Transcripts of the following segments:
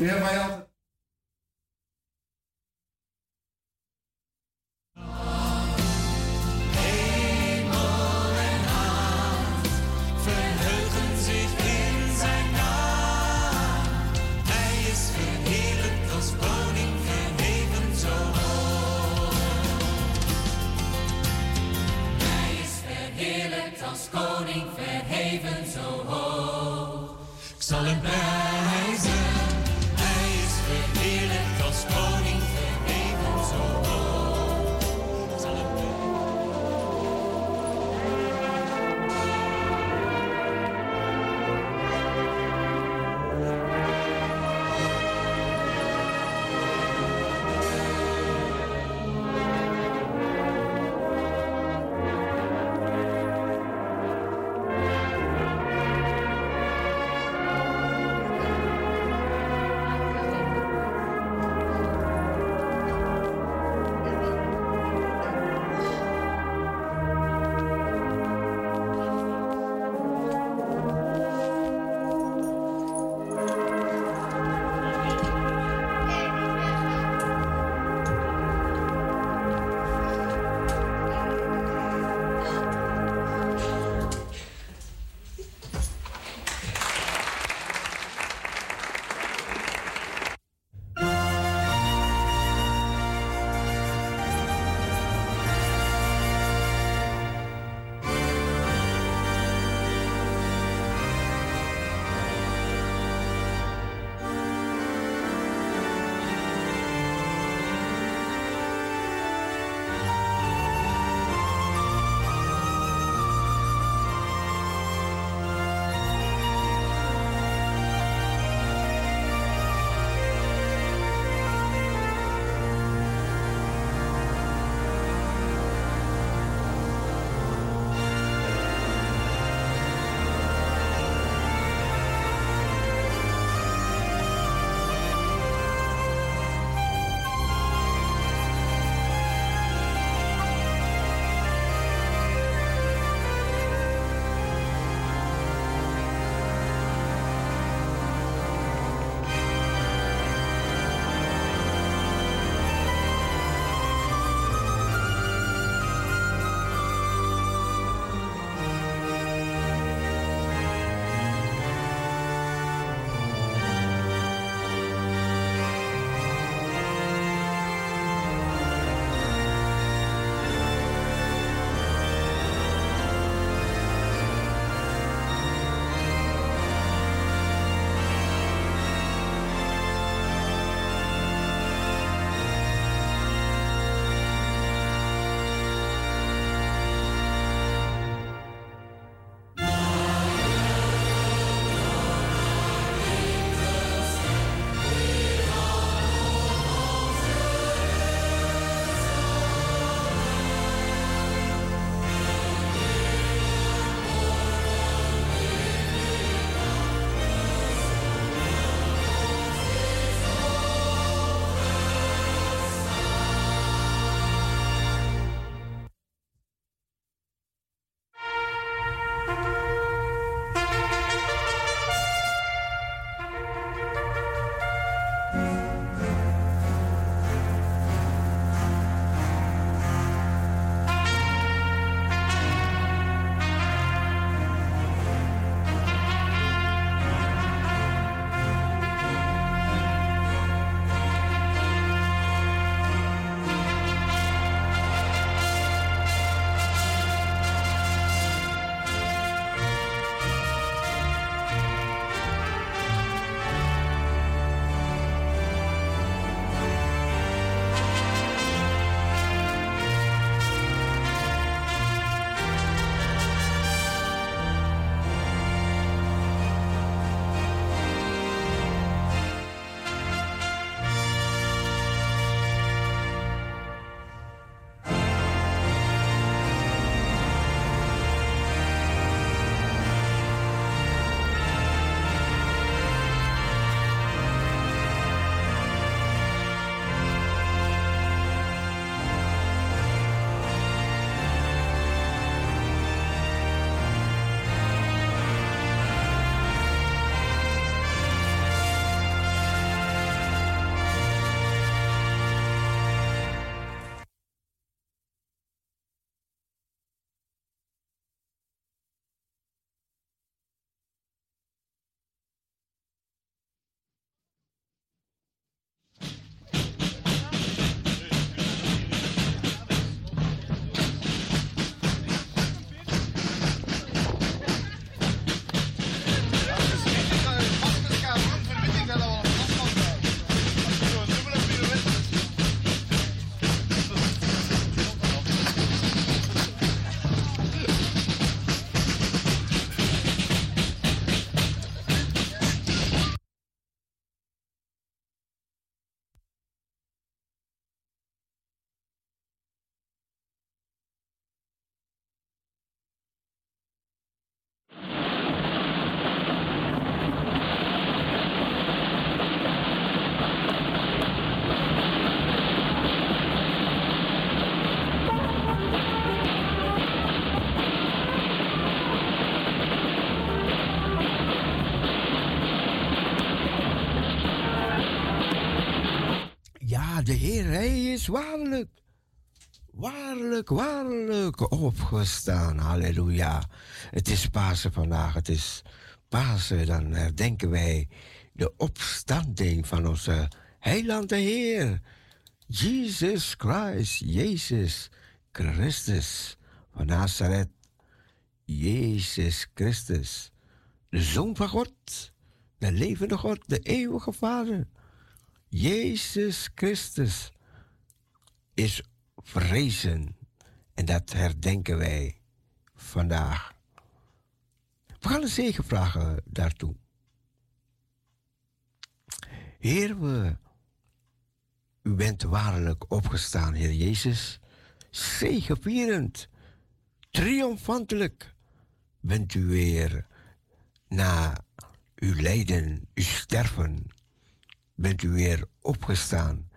Jawel heeft verheugend zich in zijn naam. Hij is verheerlijk als koning verheven zo hoog, hij is verheerlijk als koning verheven, zo hoog. Ik zal het. De Heer, Hij is waarlijk, waarlijk, waarlijk opgestaan. Halleluja. Het is Pasen vandaag, het is Pasen. Dan herdenken wij de opstanding van onze heiland de Heer. Jezus Christ, Jezus Christus van Nazareth. Jezus Christus, de Zoon van God, de levende God, de eeuwige Vader. Jezus Christus is vrezen en dat herdenken wij vandaag. We gaan een zegen vragen daartoe. Heer, we, u bent waarlijk opgestaan, Heer Jezus, zegevierend, triomfantelijk bent u weer na uw lijden, uw sterven, bent u weer opgestaan.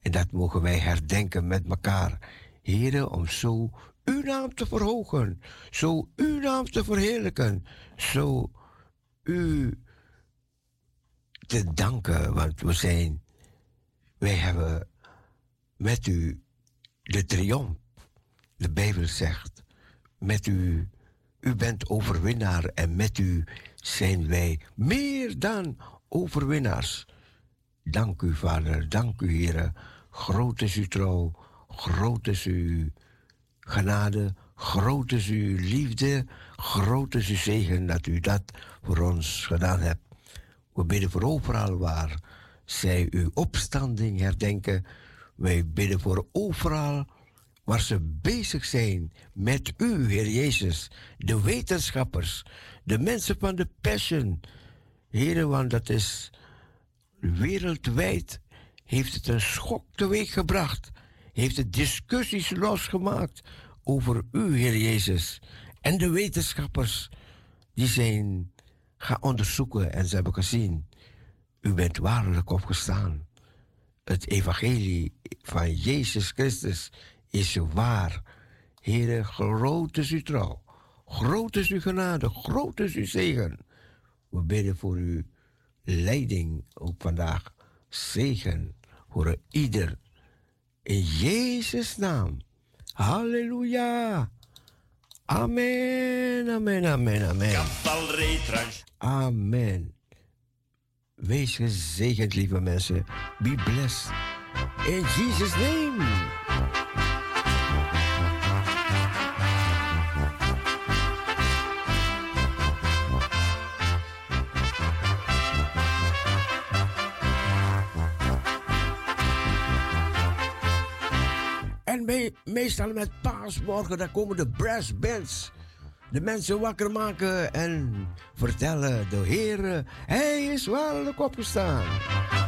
En dat mogen wij herdenken met elkaar. Heren, om zo uw naam te verhogen, zo uw naam te verheerlijken, zo u te danken, want we zijn, wij hebben met u de triomf. De Bijbel zegt, met u, u bent overwinnaar en met u zijn wij meer dan overwinnaars. Dank u, Vader, dank u, Heer. Groot is uw trouw, groot is uw genade, groot is uw liefde, groot is uw zegen dat u dat voor ons gedaan hebt. We bidden voor overal waar zij uw opstanding herdenken. Wij bidden voor overal waar ze bezig zijn met u, Heer Jezus, de wetenschappers, de mensen van de Passion. Heer, want dat is wereldwijd, heeft het een schok teweeg gebracht, heeft het discussies losgemaakt over u, Heer Jezus. En de wetenschappers, die zijn gaan onderzoeken en ze hebben gezien, u bent waarlijk opgestaan. Het evangelie van Jezus Christus is waar. Heere, groot is uw trouw. Groot is uw genade. Groot is uw zegen. We bidden voor uw leiding ook vandaag. Zegen voor ieder. In Jezus' naam. Halleluja. Amen, amen, amen, amen. Amen. Wees gezegend, lieve mensen. Be blessed. In Jesus' name. Meestal met paasmorgen, dan komen de brass bands. De mensen wakker maken en vertellen de Heer, Hij is waarlijk opgestaan. steen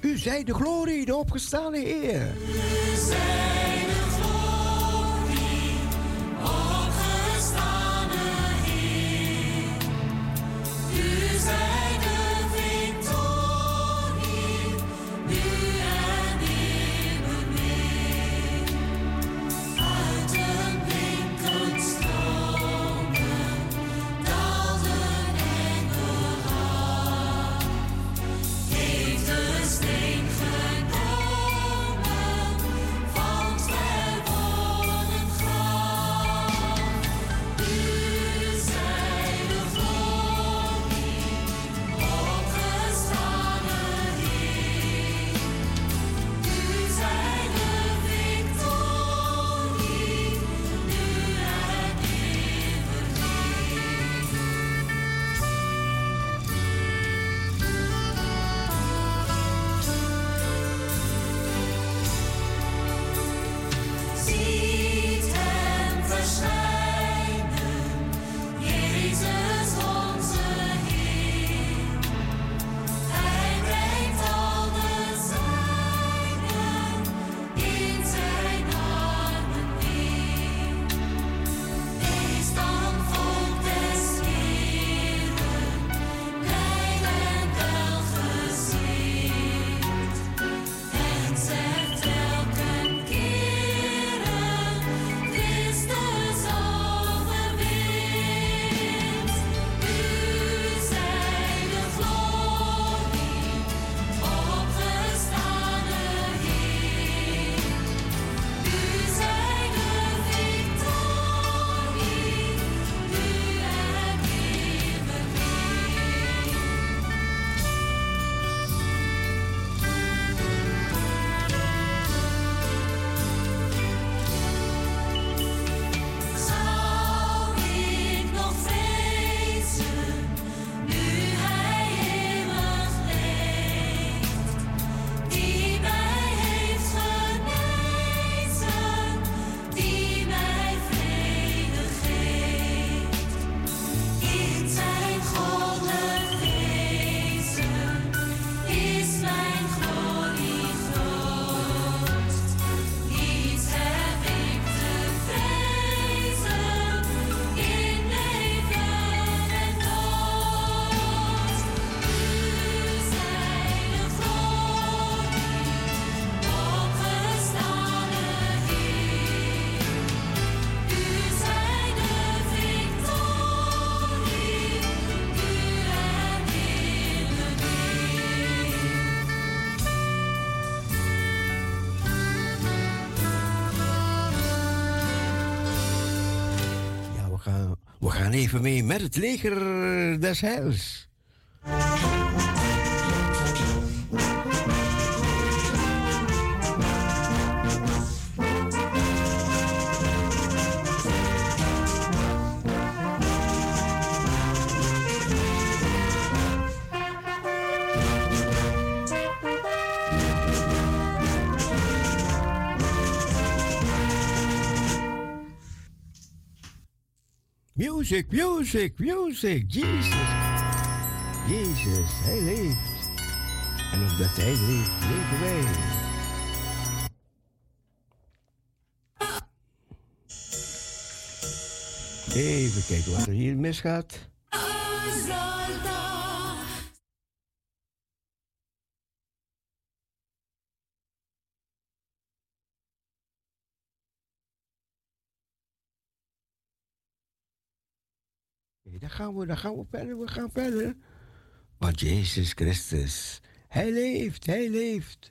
U zij de glorie, de opgestane Heer. gaan even mee met het leger des heils. music, music, music. Jesus. Jesus, hij leeft. En omdat hij leeft, leven wij. Even kijken wat er hier misgaat. dan gaan we, dan gaan we verder, we gaan verder. Want Jezus Christus, Hij leeft, Hij leeft.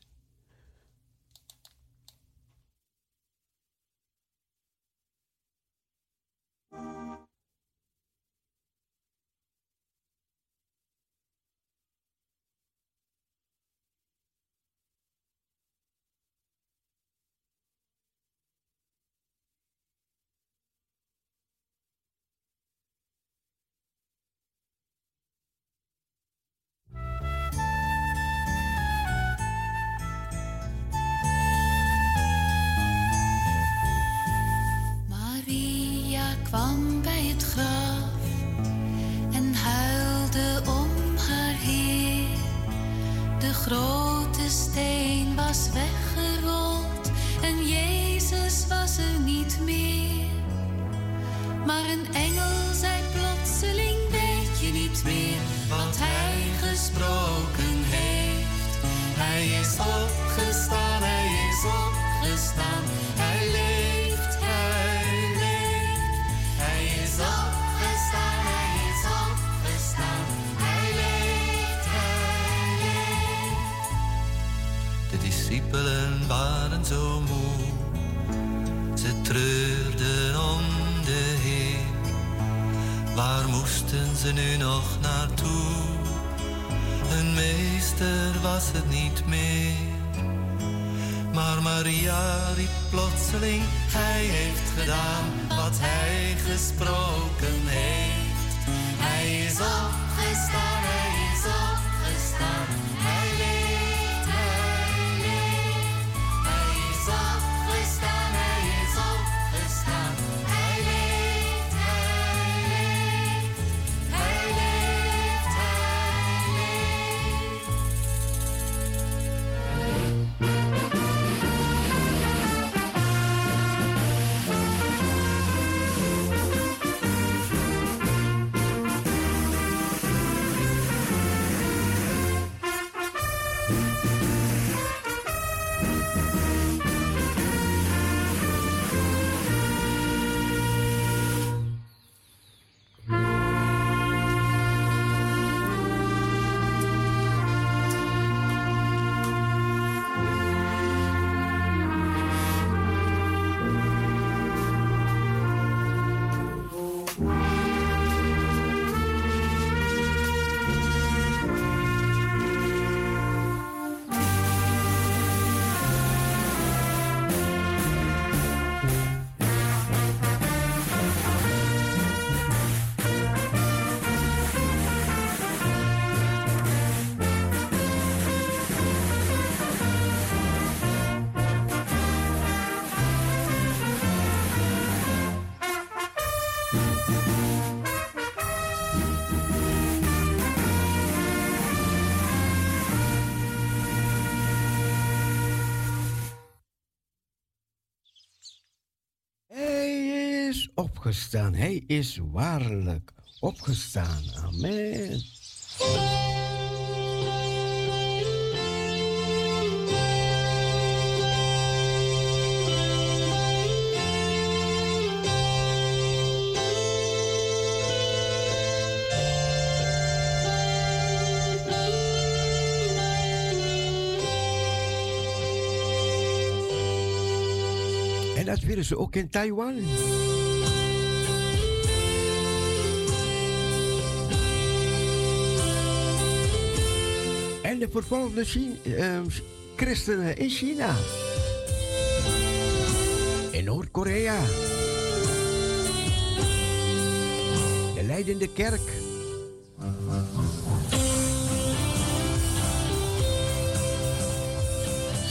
Opgestaan. Hij is waarlijk opgestaan. Amen. En dat vieren ze ook in Taiwan. De vervolgde Chi- ehm, christenen in China. In Noord-Korea. De leidende kerk.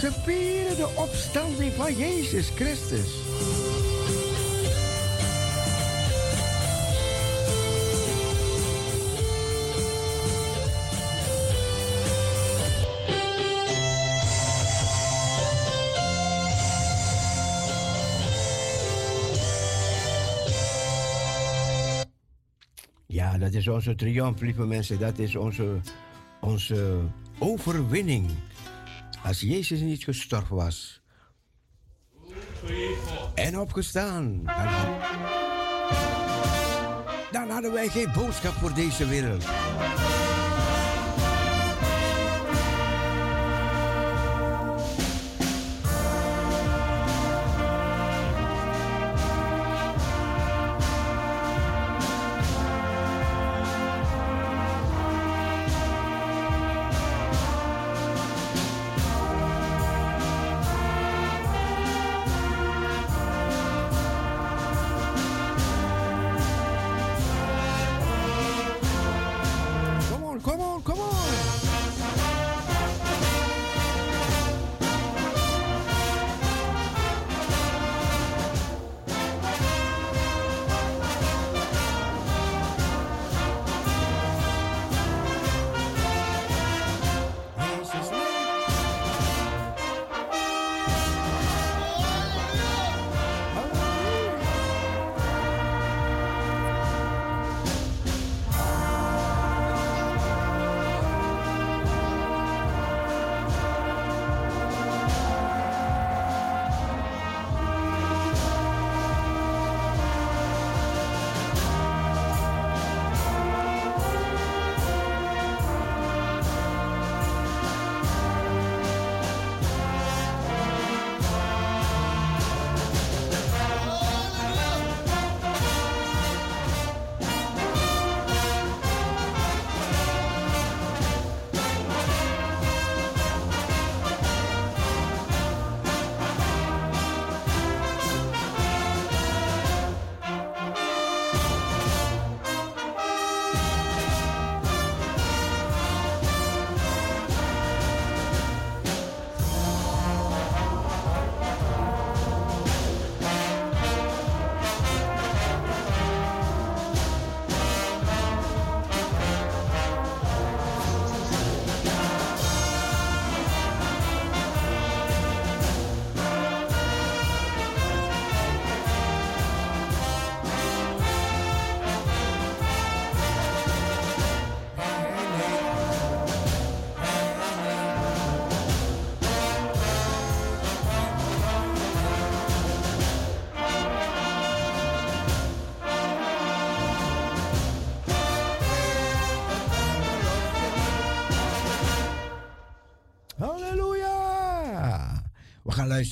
Ze vieren de opstanding van Jezus Christus. Onze triomf, lieve mensen. Dat is onze, onze overwinning. Als Jezus niet gestorven was en opgestaan, dan hadden wij geen boodschap voor deze wereld.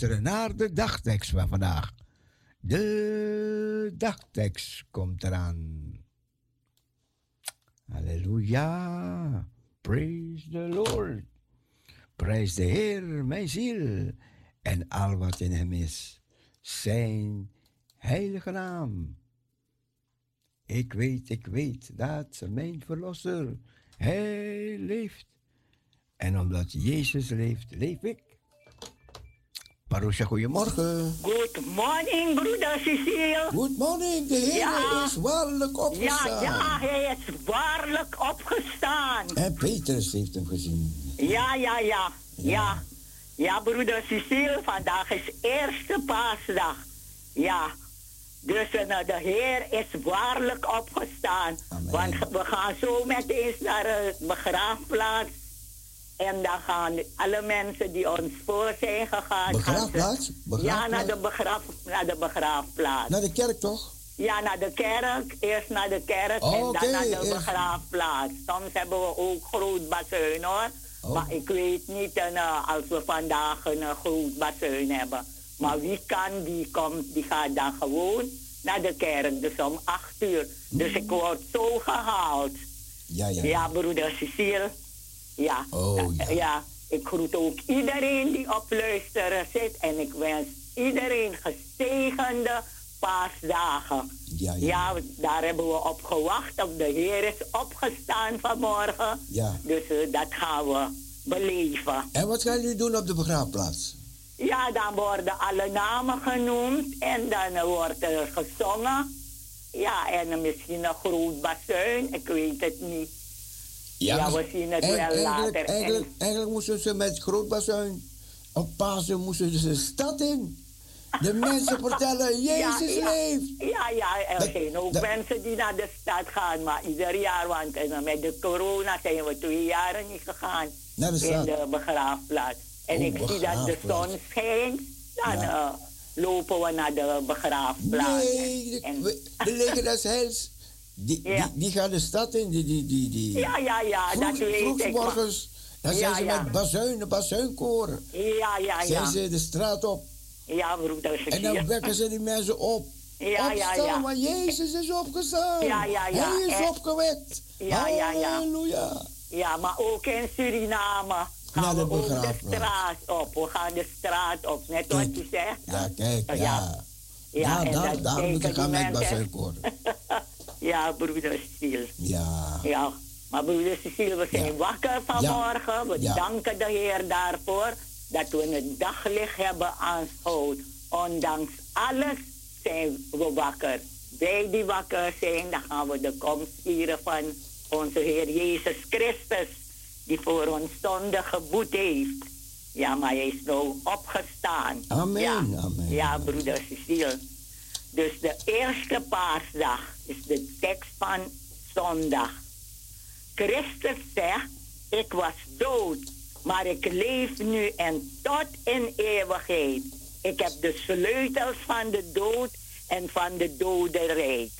Luisteren naar de dagtekst van vandaag. De dagtekst komt eraan. Halleluja. Praise the Lord. Prijs de Heer, mijn ziel, en al wat in hem is. Zijn heilige naam. Ik weet, ik weet dat mijn verlosser, hij leeft. En omdat Jezus leeft, leef ik. Parusha, goedemorgen. Good morning, broeder Cecile. Good morning, de Heer Ja. is waarlijk Ja, opgestaan. ja, hij is waarlijk opgestaan. En Petrus heeft hem gezien. Ja, ja, ja, ja. Ja, broeder Cecile, vandaag is eerste paasdag. Ja, dus eh, de Heer is waarlijk opgestaan. Amen. Want we gaan zo meteen naar de begraafplaats. En dan gaan alle mensen die ons voor zijn gegaan... Begraafplaats? Ja, naar de, begraaf, naar de begraafplaats. Naar de kerk toch? Ja, naar de kerk. Eerst naar de kerk Oh, en dan naar de eerst- begraafplaats. Soms hebben we ook groot bazuin hoor. Oh. Maar ik weet niet eh, als we vandaag een eh, groot bazuin hebben. Maar wie kan, die komt, die gaat dan gewoon naar de kerk. Dus om acht uur. Dus ik word zo gehaald. Ja, ja. Ja, broeder Cecile. Ja. Oh, ja. ja. Ik groet ook iedereen die op luisteren zit. En ik wens iedereen gezegende paasdagen. Ja, ja. Ja, daar hebben we op gewacht. Of de Heer is opgestaan vanmorgen. Ja. Dus eh, dat gaan we beleven. En wat gaan jullie doen op de begraafplaats? Ja, dan worden alle namen genoemd. En dan eh, wordt er gezongen. Ja, en eh, misschien een groot bazuin. Ik weet het niet. Ja, we zien het wel eigenlijk, later. Eigenlijk, En- eigenlijk moesten ze met groot bazuin op Pasen moesten ze de stad in. De mensen vertellen, Jezus ja, leeft. Ja, ja, er Dat- zijn ook dat- mensen die naar de stad gaan, maar ieder jaar, want eh, met de corona zijn we twee jaren niet gegaan Naar de in stad. de begraafplaats. En Oh, ik zie dat de zon schijnt, dan Ja. eh, lopen we naar de begraafplaats. Nee, En- we- de leger des heils, die, Ja. die, die gaan de stad in. Die, die, die, die. ja, ja, ja, Vroeg- dat weet vroeg ik. maar- morgens, dan Ja, zijn ze ja. met bazuinen, bazuinkoren. Ja, ja, Zijn ja. ze de straat op. Ja, broeder En dan wekken ze die mensen op. Ja, ja, Opstaan, ja. maar Jezus is opgestaan. Ja, ja, ja. Hij is En- opgewekt. Ja, ja, ja. Halleluja. Ja, maar ook in Suriname gaan de we ook de straat op. We gaan de straat op, net wat Kijk. u zegt. Ja, kijk, ja. Ja. Ja, Ja, en daar, daar moet denken ik gaan met bazuinkoren. ja, broeder Cecile. Ja. Ja, maar broeder Cecile, we zijn Ja. wakker vanmorgen. We Ja. danken de Heer daarvoor dat we het daglicht hebben aanschouwd. Ondanks alles zijn we wakker. Wij die wakker zijn, dan gaan we de komst vieren van onze Heer Jezus Christus, die voor ons zonde geboet heeft. Ja, maar hij is nou opgestaan. Amen, Ja, amen, ja broeder Cecile. Dus de eerste paasdag is de tekst van zondag. Christus zegt, ik was dood, maar ik leef nu en tot in eeuwigheid. Ik heb de sleutels van de dood en van de dodenrijk.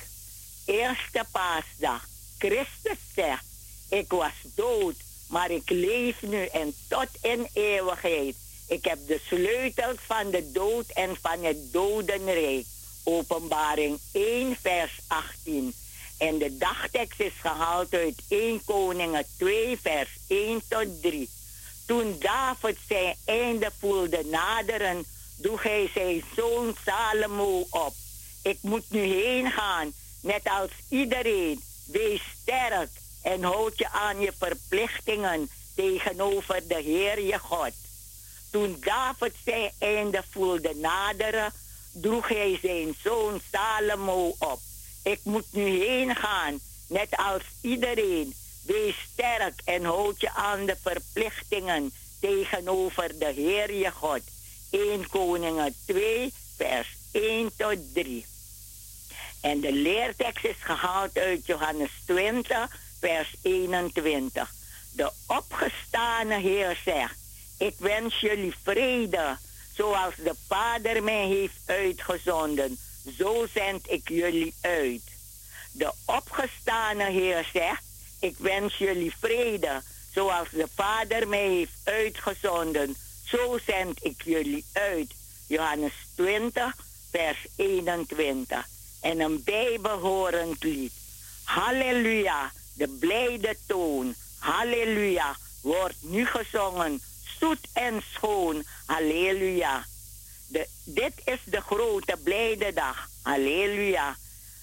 Eerste paasdag. Christus zegt, ik was dood, maar ik leef nu en tot in eeuwigheid. Ik heb de sleutels van de dood en van het dodenrijk. Openbaring 1, vers 18. En de dagtekst is gehaald uit 1 Koningen 2, vers 1 tot 3. Toen David zijn einde voelde naderen, droeg hij zijn zoon Salomo op. Ik moet nu heen gaan, net als iedereen. Wees sterk en houd je aan je verplichtingen tegenover de Heer je God. Toen David zijn einde voelde naderen, droeg hij zijn zoon Salomo op. Ik moet nu heen gaan, net als iedereen. Wees sterk en houd je aan de verplichtingen tegenover de Heer je God. 1 Koningen 2, vers 1 tot 3. En de leertekst is gehaald uit Johannes 20, vers 21. De opgestane Heer zegt, ik wens jullie vrede, zoals de Vader mij heeft uitgezonden, zo zend ik jullie uit. De opgestane Heer zegt, ik wens jullie vrede, zoals de Vader mij heeft uitgezonden, Zo zend ik jullie uit. Johannes 20, vers 21. En een bijbehorend lied. Halleluja, de blijde toon. Halleluja, wordt nu gezongen. Zoet en schoon. Halleluja. Dit is de grote blijde dag. Halleluja.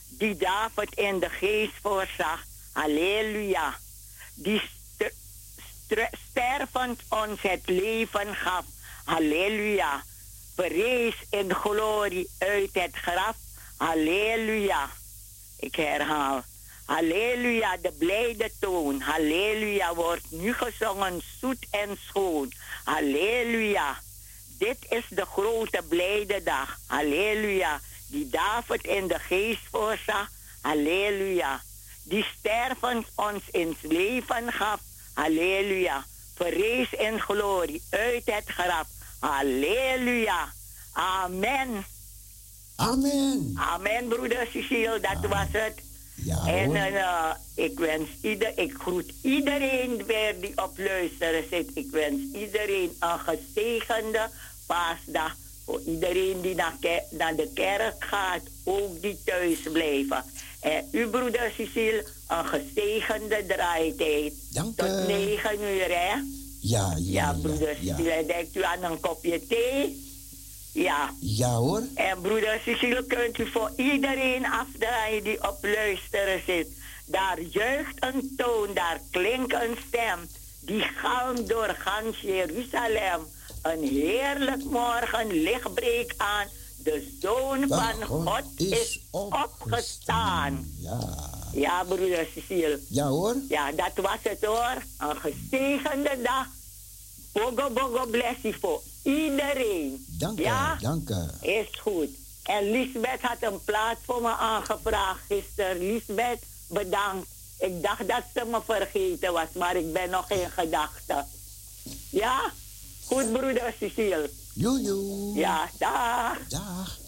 Die David in de geest voorzag. Halleluja. Die stervend ons het leven gaf. Halleluja. Verrees in glorie uit het graf. Halleluja. Ik herhaal. Halleluja, de blijde toon. Halleluja wordt nu gezongen zoet en schoon. Halleluja. Dit is de grote blijde dag. Halleluja. Die David in de geest voorzag. Halleluja. Die stervend ons ins leven gaf. Halleluja. Verrees in glorie uit het graf. Halleluja. Amen. Amen. Amen, broeder Cecile, dat was het. Ja, en uh, ik wens ieder, ik groet iedereen weer die op luisteren zit. Ik wens iedereen een gezegende paasdag. Voor iedereen die naar, de kerk gaat, ook die thuis blijven. En u, broeder Cecile, een gezegende draaitijd. Dank Tot negen uur, hè? Ja, ja, Ja, ja. broeder Ja, Cecile, denkt u aan een kopje thee? Ja. Ja, hoor. En broeder Cecile, kunt u voor iedereen afdraaien die op luisteren zit. Daar juicht een toon, daar klinkt een stem. Die galmt door gans Jeruzalem. Een heerlijk morgen lichtbreek aan. De Zoon Van van God God is is opgestaan. Ja. Ja, broeder Cecile. Ja, hoor. Ja, dat was het hoor. Een gezegende dag. Bogo bogo blessie voor iedereen. Dank u, ja? dank u. Is goed. En Lisbeth had een plaats voor me aangevraagd gisteren. Lisbeth, bedankt. Ik dacht dat ze me vergeten was, maar ik ben nog in gedachten. Ja? Goed, broeder Cecile. Joejoe. Ja, dag. Dag.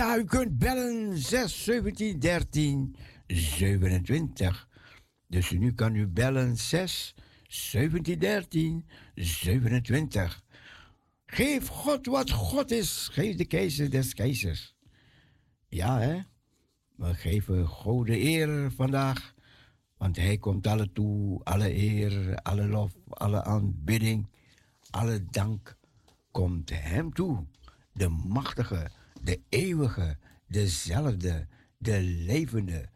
Ja, u kunt bellen 6 17 13 27. Dus nu kan u bellen 6 17 13 27. Geef God wat God is. Geef de keizer des keizers. Ja, hè? We geven God de eer vandaag. Want hij komt alle toe, alle eer, alle lof, alle aanbidding, alle dank komt hem toe. De machtige, de eeuwige, dezelfde, de levende.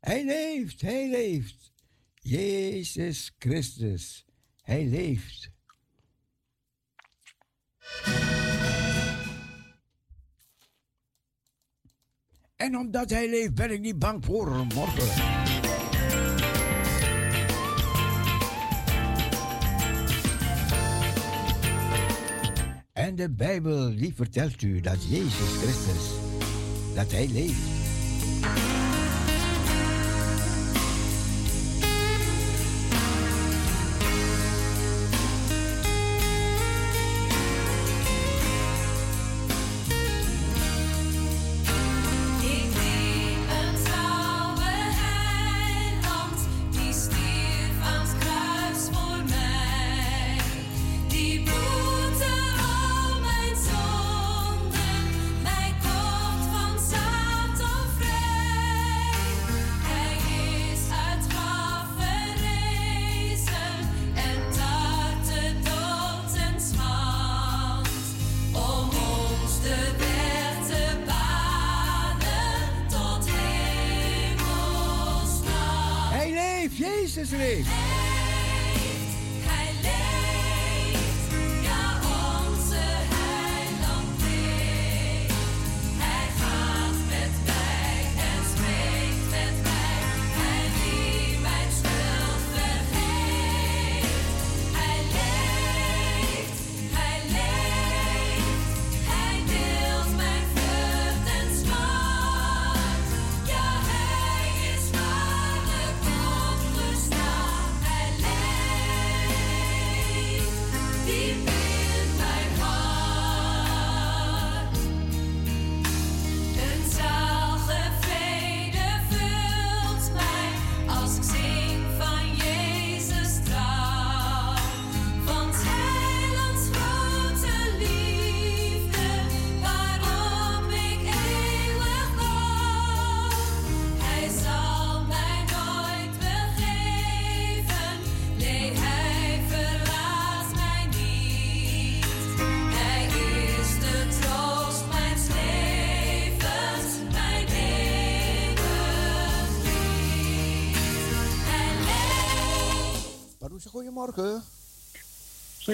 Hij leeft, hij leeft. Jezus Christus, hij leeft. En omdat hij leeft, ben ik niet bang voor morgen. En de Bijbel die vertelt u dat Jezus Christus, dat hij leeft.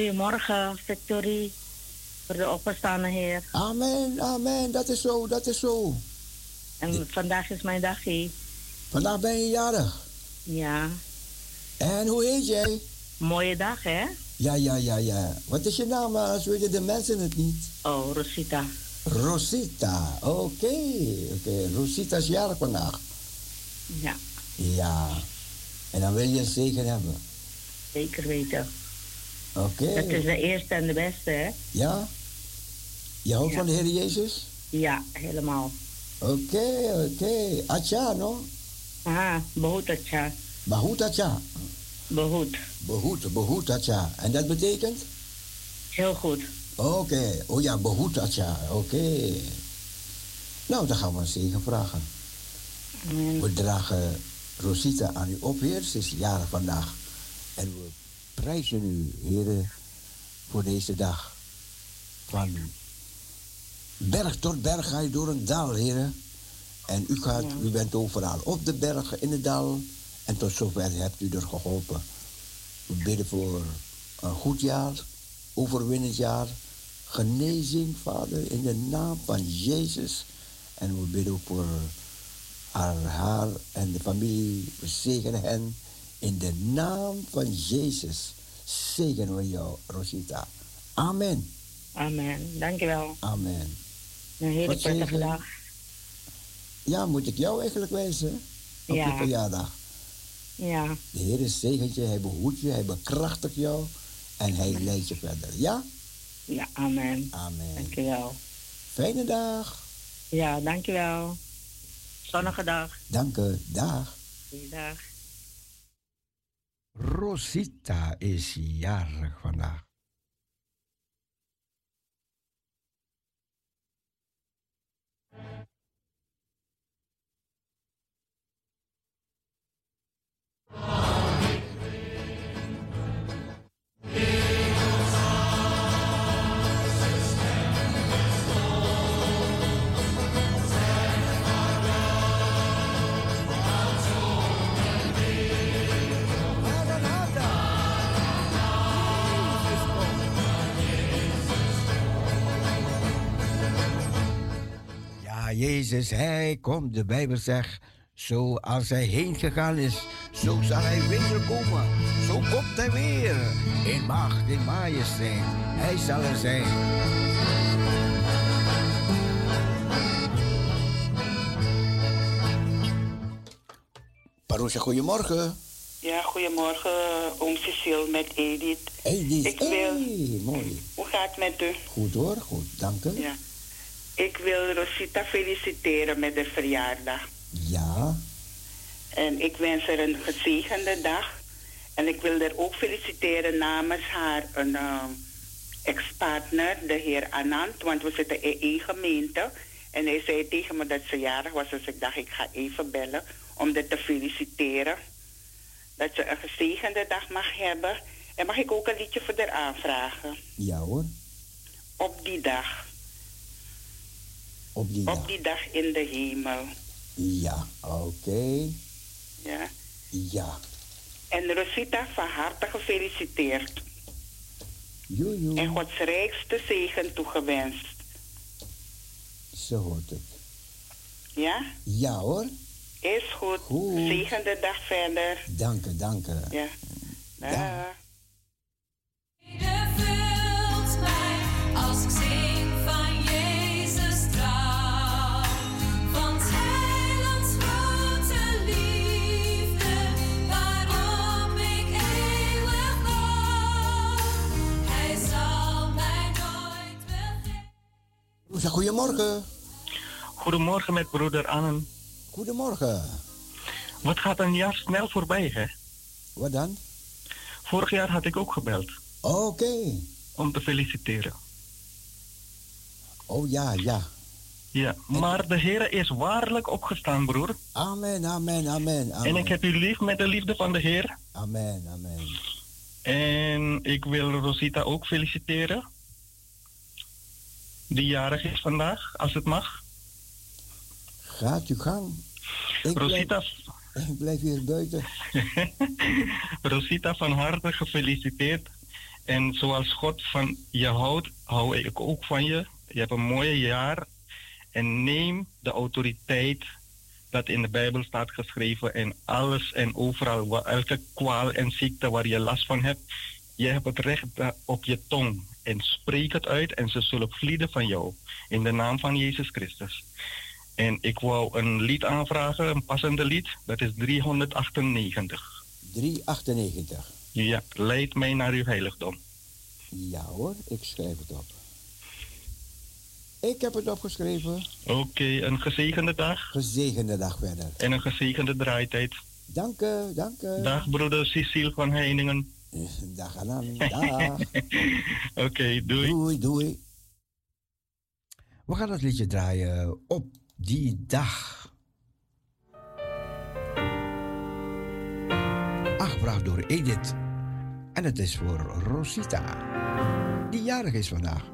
Goedemorgen, Victorie, voor de opgestane Heer. Amen, amen. Dat is zo, dat is zo. En vandaag is mijn dagje. Vandaag ben je jarig. Ja, En hoe heet jij? mooie dag, hè? Ja, ja, ja, ja. Wat is je naam? eh, Als weten de mensen het niet. Oh, Rosita. Rosita. Oké, oké. Rosita is jarig vandaag. Ja, Ja. En dan wil je een zegen hebben. zeker weten. Oké. Dat is de eerste en de beste, hè? Ja? Je houdt Ja. van de Heer Jezus? Ja, helemaal. Oké, oké. Atja, no? Ah, behoed ja. Behoed atja. Behoed. Behoed, behoed atja. En dat betekent? Heel goed. Oké. Oh ja, behoed atja. Oké. Nou, dan gaan we een zegen vragen. Amen. We dragen Rosita aan u op, Heer. Ze is jarig vandaag. En we prijzen u, heren, voor deze dag. Van berg tot berg ga je door een dal, heren. En u, gaat, Ja. u bent overal op de bergen, in het dal. En tot zover hebt u er geholpen. We bidden voor een goed jaar, overwinnend jaar. Genezing, Vader, in de naam van Jezus. En we bidden ook voor haar, haar en de familie. We zegenen hen in de naam van Jezus. Zegenen we jou, Rosita. Amen. Amen. Dankjewel. Amen. Een hele Wat prettige zegen. dag. Ja, moet ik jou eigenlijk wijzen? Op Ja. je verjaardag. Ja, De Heer is zegent je, hij behoedt je, hij bekrachtigt jou en hij leidt je verder. Ja? ja, amen. Amen. Dankjewel. Fijne dag. Ja, dankjewel. Zonnige dag. Dank u. Dag. Goeiedag. Rosita is jarig vandaag. Jezus, hij komt, de Bijbel zegt, zoals hij heen gegaan is, zo zal hij wederkomen. Zo komt hij weer, in macht, in majesteit, hij zal er zijn. Paroesje, goedemorgen. Ja, goedemorgen, oom Cecile met Edith. Edith, Ik wil- hey, mooi. Hoe gaat het met u? Goed hoor, goed, dank u. Ja. Ik wil Rosita feliciteren met de verjaardag. Ja, En ik wens haar een gezegende dag. En ik wil haar ook feliciteren namens haar een eh, ex-partner, de heer Anand. Want we zitten in één gemeente. En hij zei tegen me dat ze jarig was. Dus ik dacht, ik ga even bellen om haar te feliciteren. Dat ze een gezegende dag mag hebben. En mag ik ook een liedje voor haar aanvragen? ja hoor. Op die dag. Op die dag. Op die dag in de hemel. Ja, oké. Ja. Ja. En Rosita, van harte gefeliciteerd. Joe. En Gods rijkste zegen toegewenst. Ze hoort het. Ja? Ja hoor. Is goed. Goed. Zegende dag verder. Dank u, dank u. Ja. Dag. Als ik goedemorgen. Goedemorgen met broeder Annen. Goedemorgen. Wat gaat een jaar snel voorbij, hè? Wat dan? Vorig jaar had ik ook gebeld Oké. om te feliciteren. Oh ja, ja. Ja, maar de Heer is waarlijk opgestaan, broer. Amen, amen, amen, amen. En ik heb u lief met de liefde van de Heer. Amen, amen. En ik wil Rosita ook feliciteren. Die jarig is vandaag, als het mag. Gaat uw gang. Ik blijf, Rosita, ik blijf hier buiten. Rosita, van harte gefeliciteerd. En zoals God van je houdt, hou ik ook van je. Je hebt een mooie jaar. En neem de autoriteit dat in de Bijbel staat geschreven. En alles en overal, elke kwaal en ziekte waar je last van hebt. Je hebt het recht op je tong. En spreek het uit en ze zullen vlieden van jou. In de naam van Jezus Christus. En ik wou een lied aanvragen, een passende lied. Dat is 398. 398. Ja, leid mij naar uw heiligdom. Ja hoor, ik schrijf het op. Ik heb het opgeschreven. Oké, een gezegende dag Gezegende dag verder. en een gezegende draaitijd. Dank u, dank u. Dag broeder Cecile van Heiningen. Dag aan, dag. Oké, doei. Doei, doei. We gaan het liedje draaien op die dag. Aangebracht door Edith. En het is voor Rosita, die jarig is vandaag.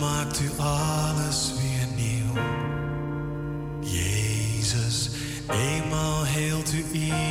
Maakt u alles weer nieuw. Jezus, eenmaal heelt u iedere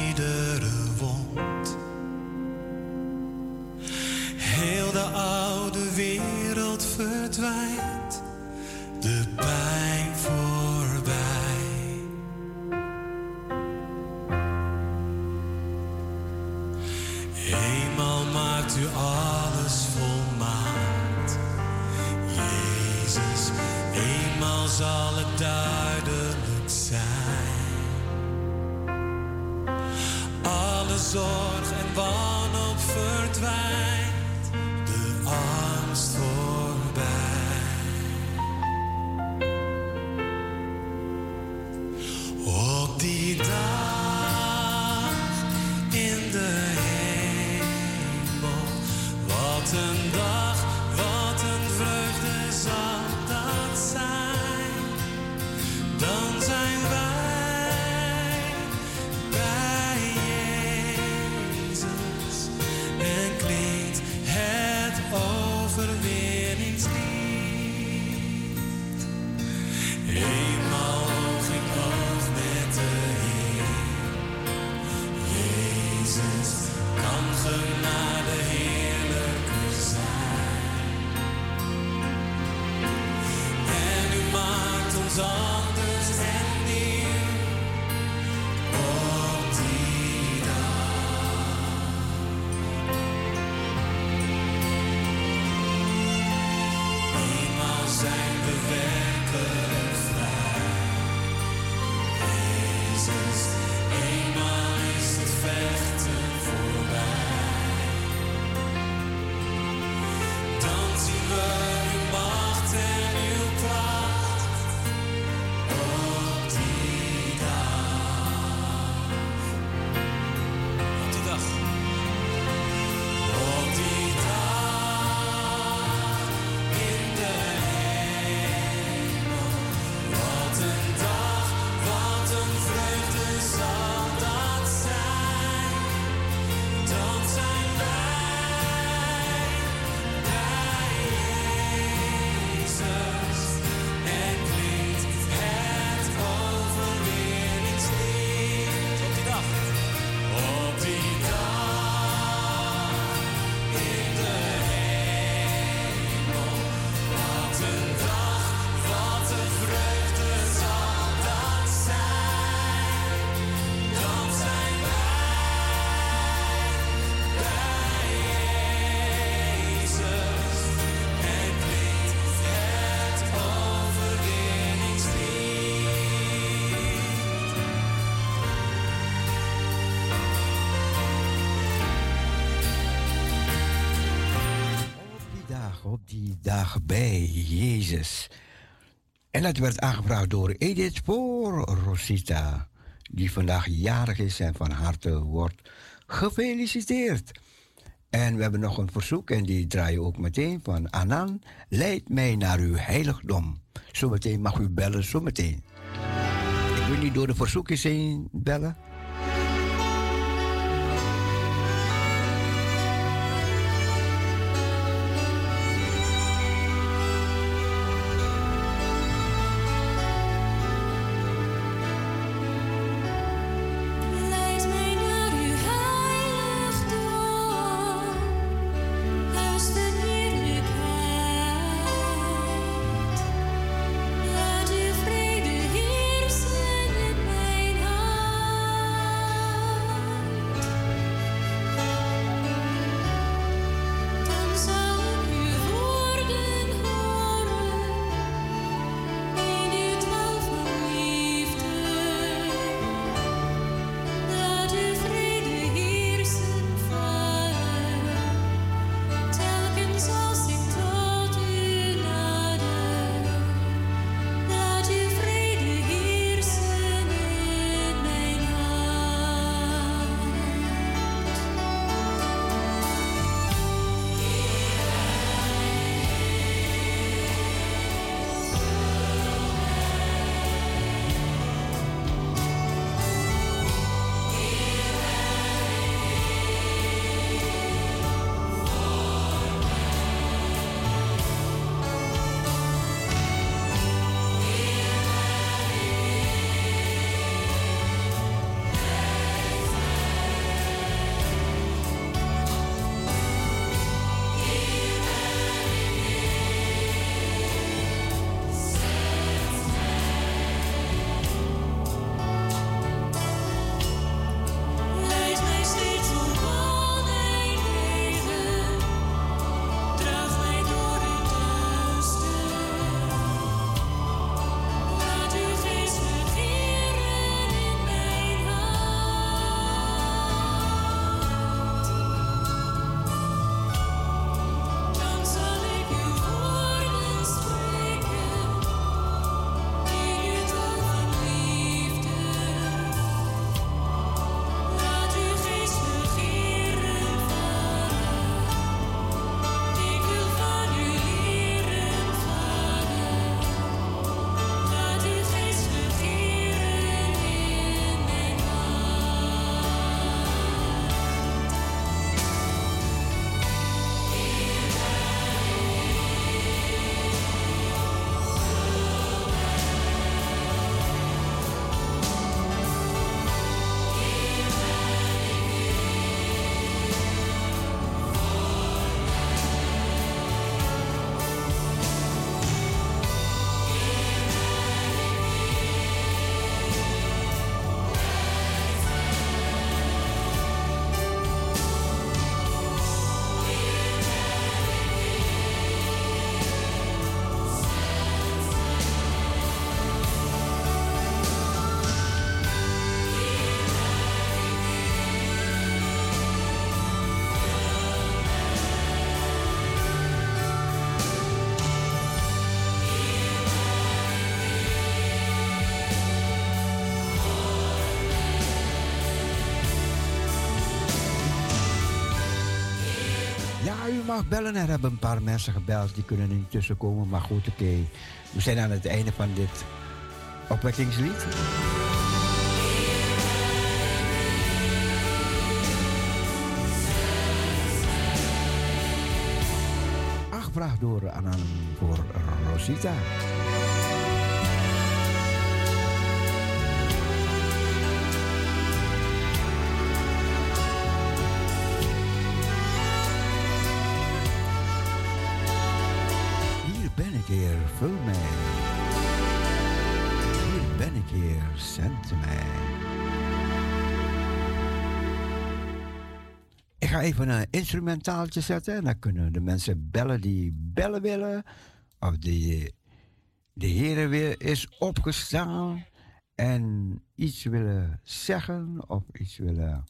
En dat werd aangevraagd door Edith voor Rosita, die vandaag jarig is en van harte wordt gefeliciteerd. En we hebben nog een verzoek en die draai je ook meteen van Anan. Leid mij naar uw heiligdom. Zometeen mag u bellen, zometeen. Ik wil niet door de verzoekjes heen bellen. U mag bellen. Er hebben een paar mensen gebeld. Die kunnen niet tussenkomen. Maar goed, oké. We zijn aan het einde van dit opwekkingslied. Aangevraagd door Anan voor Rosita. Weer, vul mij. Hier ben ik weer, zend mij. Ik ga even een instrumentaaltje zetten en dan kunnen de mensen bellen die bellen willen. Of die de Heer weer is opgestaan en iets willen zeggen of iets willen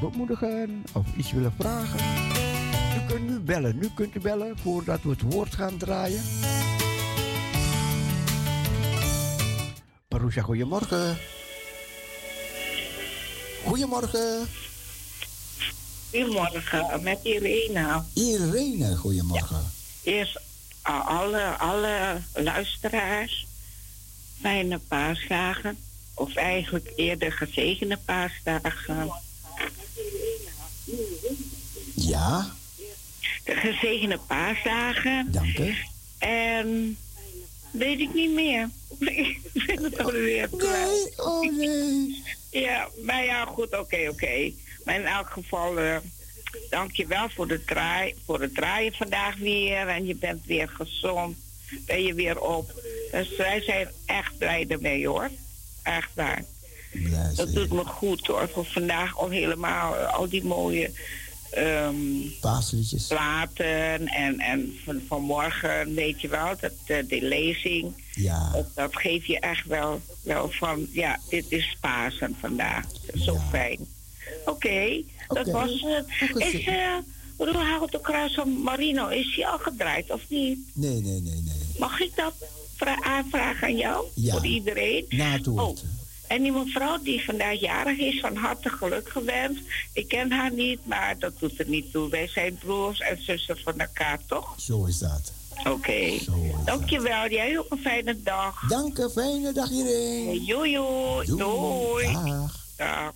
bemoedigen of iets willen vragen. Kunt nu bellen. Nu kunt u bellen voordat we het woord gaan draaien. Parousia, goedemorgen. Goedemorgen. Goedemorgen, met Irene. Irene, goedemorgen. Eerst uh, alle, alle luisteraars, fijne paasdagen. Of eigenlijk eerder gezegende paasdagen. Ja, gezegende paasdagen. dank u. En weet ik niet meer. ik ben het alweer kwijt. Nee, oh nee. Ja, maar ja, goed, oké, oké. Maar in elk geval, eh dank je wel voor, de draai, voor het draaien vandaag weer. En je bent weer gezond. Ben je weer op. Dus wij zijn echt blij ermee, hoor. Echt waar. Dat doet me goed, hoor. Voor vandaag al helemaal eh, al die mooie Paasliedjes. platen. En, en van, vanmorgen, weet je wel, dat, eh, de lezing. Ja, Dat, dat geeft je echt wel, wel van, ja, dit is Pasen vandaag. Zo fijn. Oké, dat was het. Is uh, Houten Kruis van Marino, is die al gedraaid of niet? nee, nee, nee, nee. Mag ik dat vra- aanvragen aan jou? Ja. Voor iedereen? Na het woord. Oh, en die mevrouw die vandaag jarig is, van harte geluk gewenst. Ik ken haar niet, maar dat doet er niet toe. Wij zijn broers en zussen van elkaar, toch? Zo is dat. Oké. Dankjewel. Jij ook een fijne dag. Dank u, fijne dag iedereen. Joei. Doei. Doei. Dag. Dag.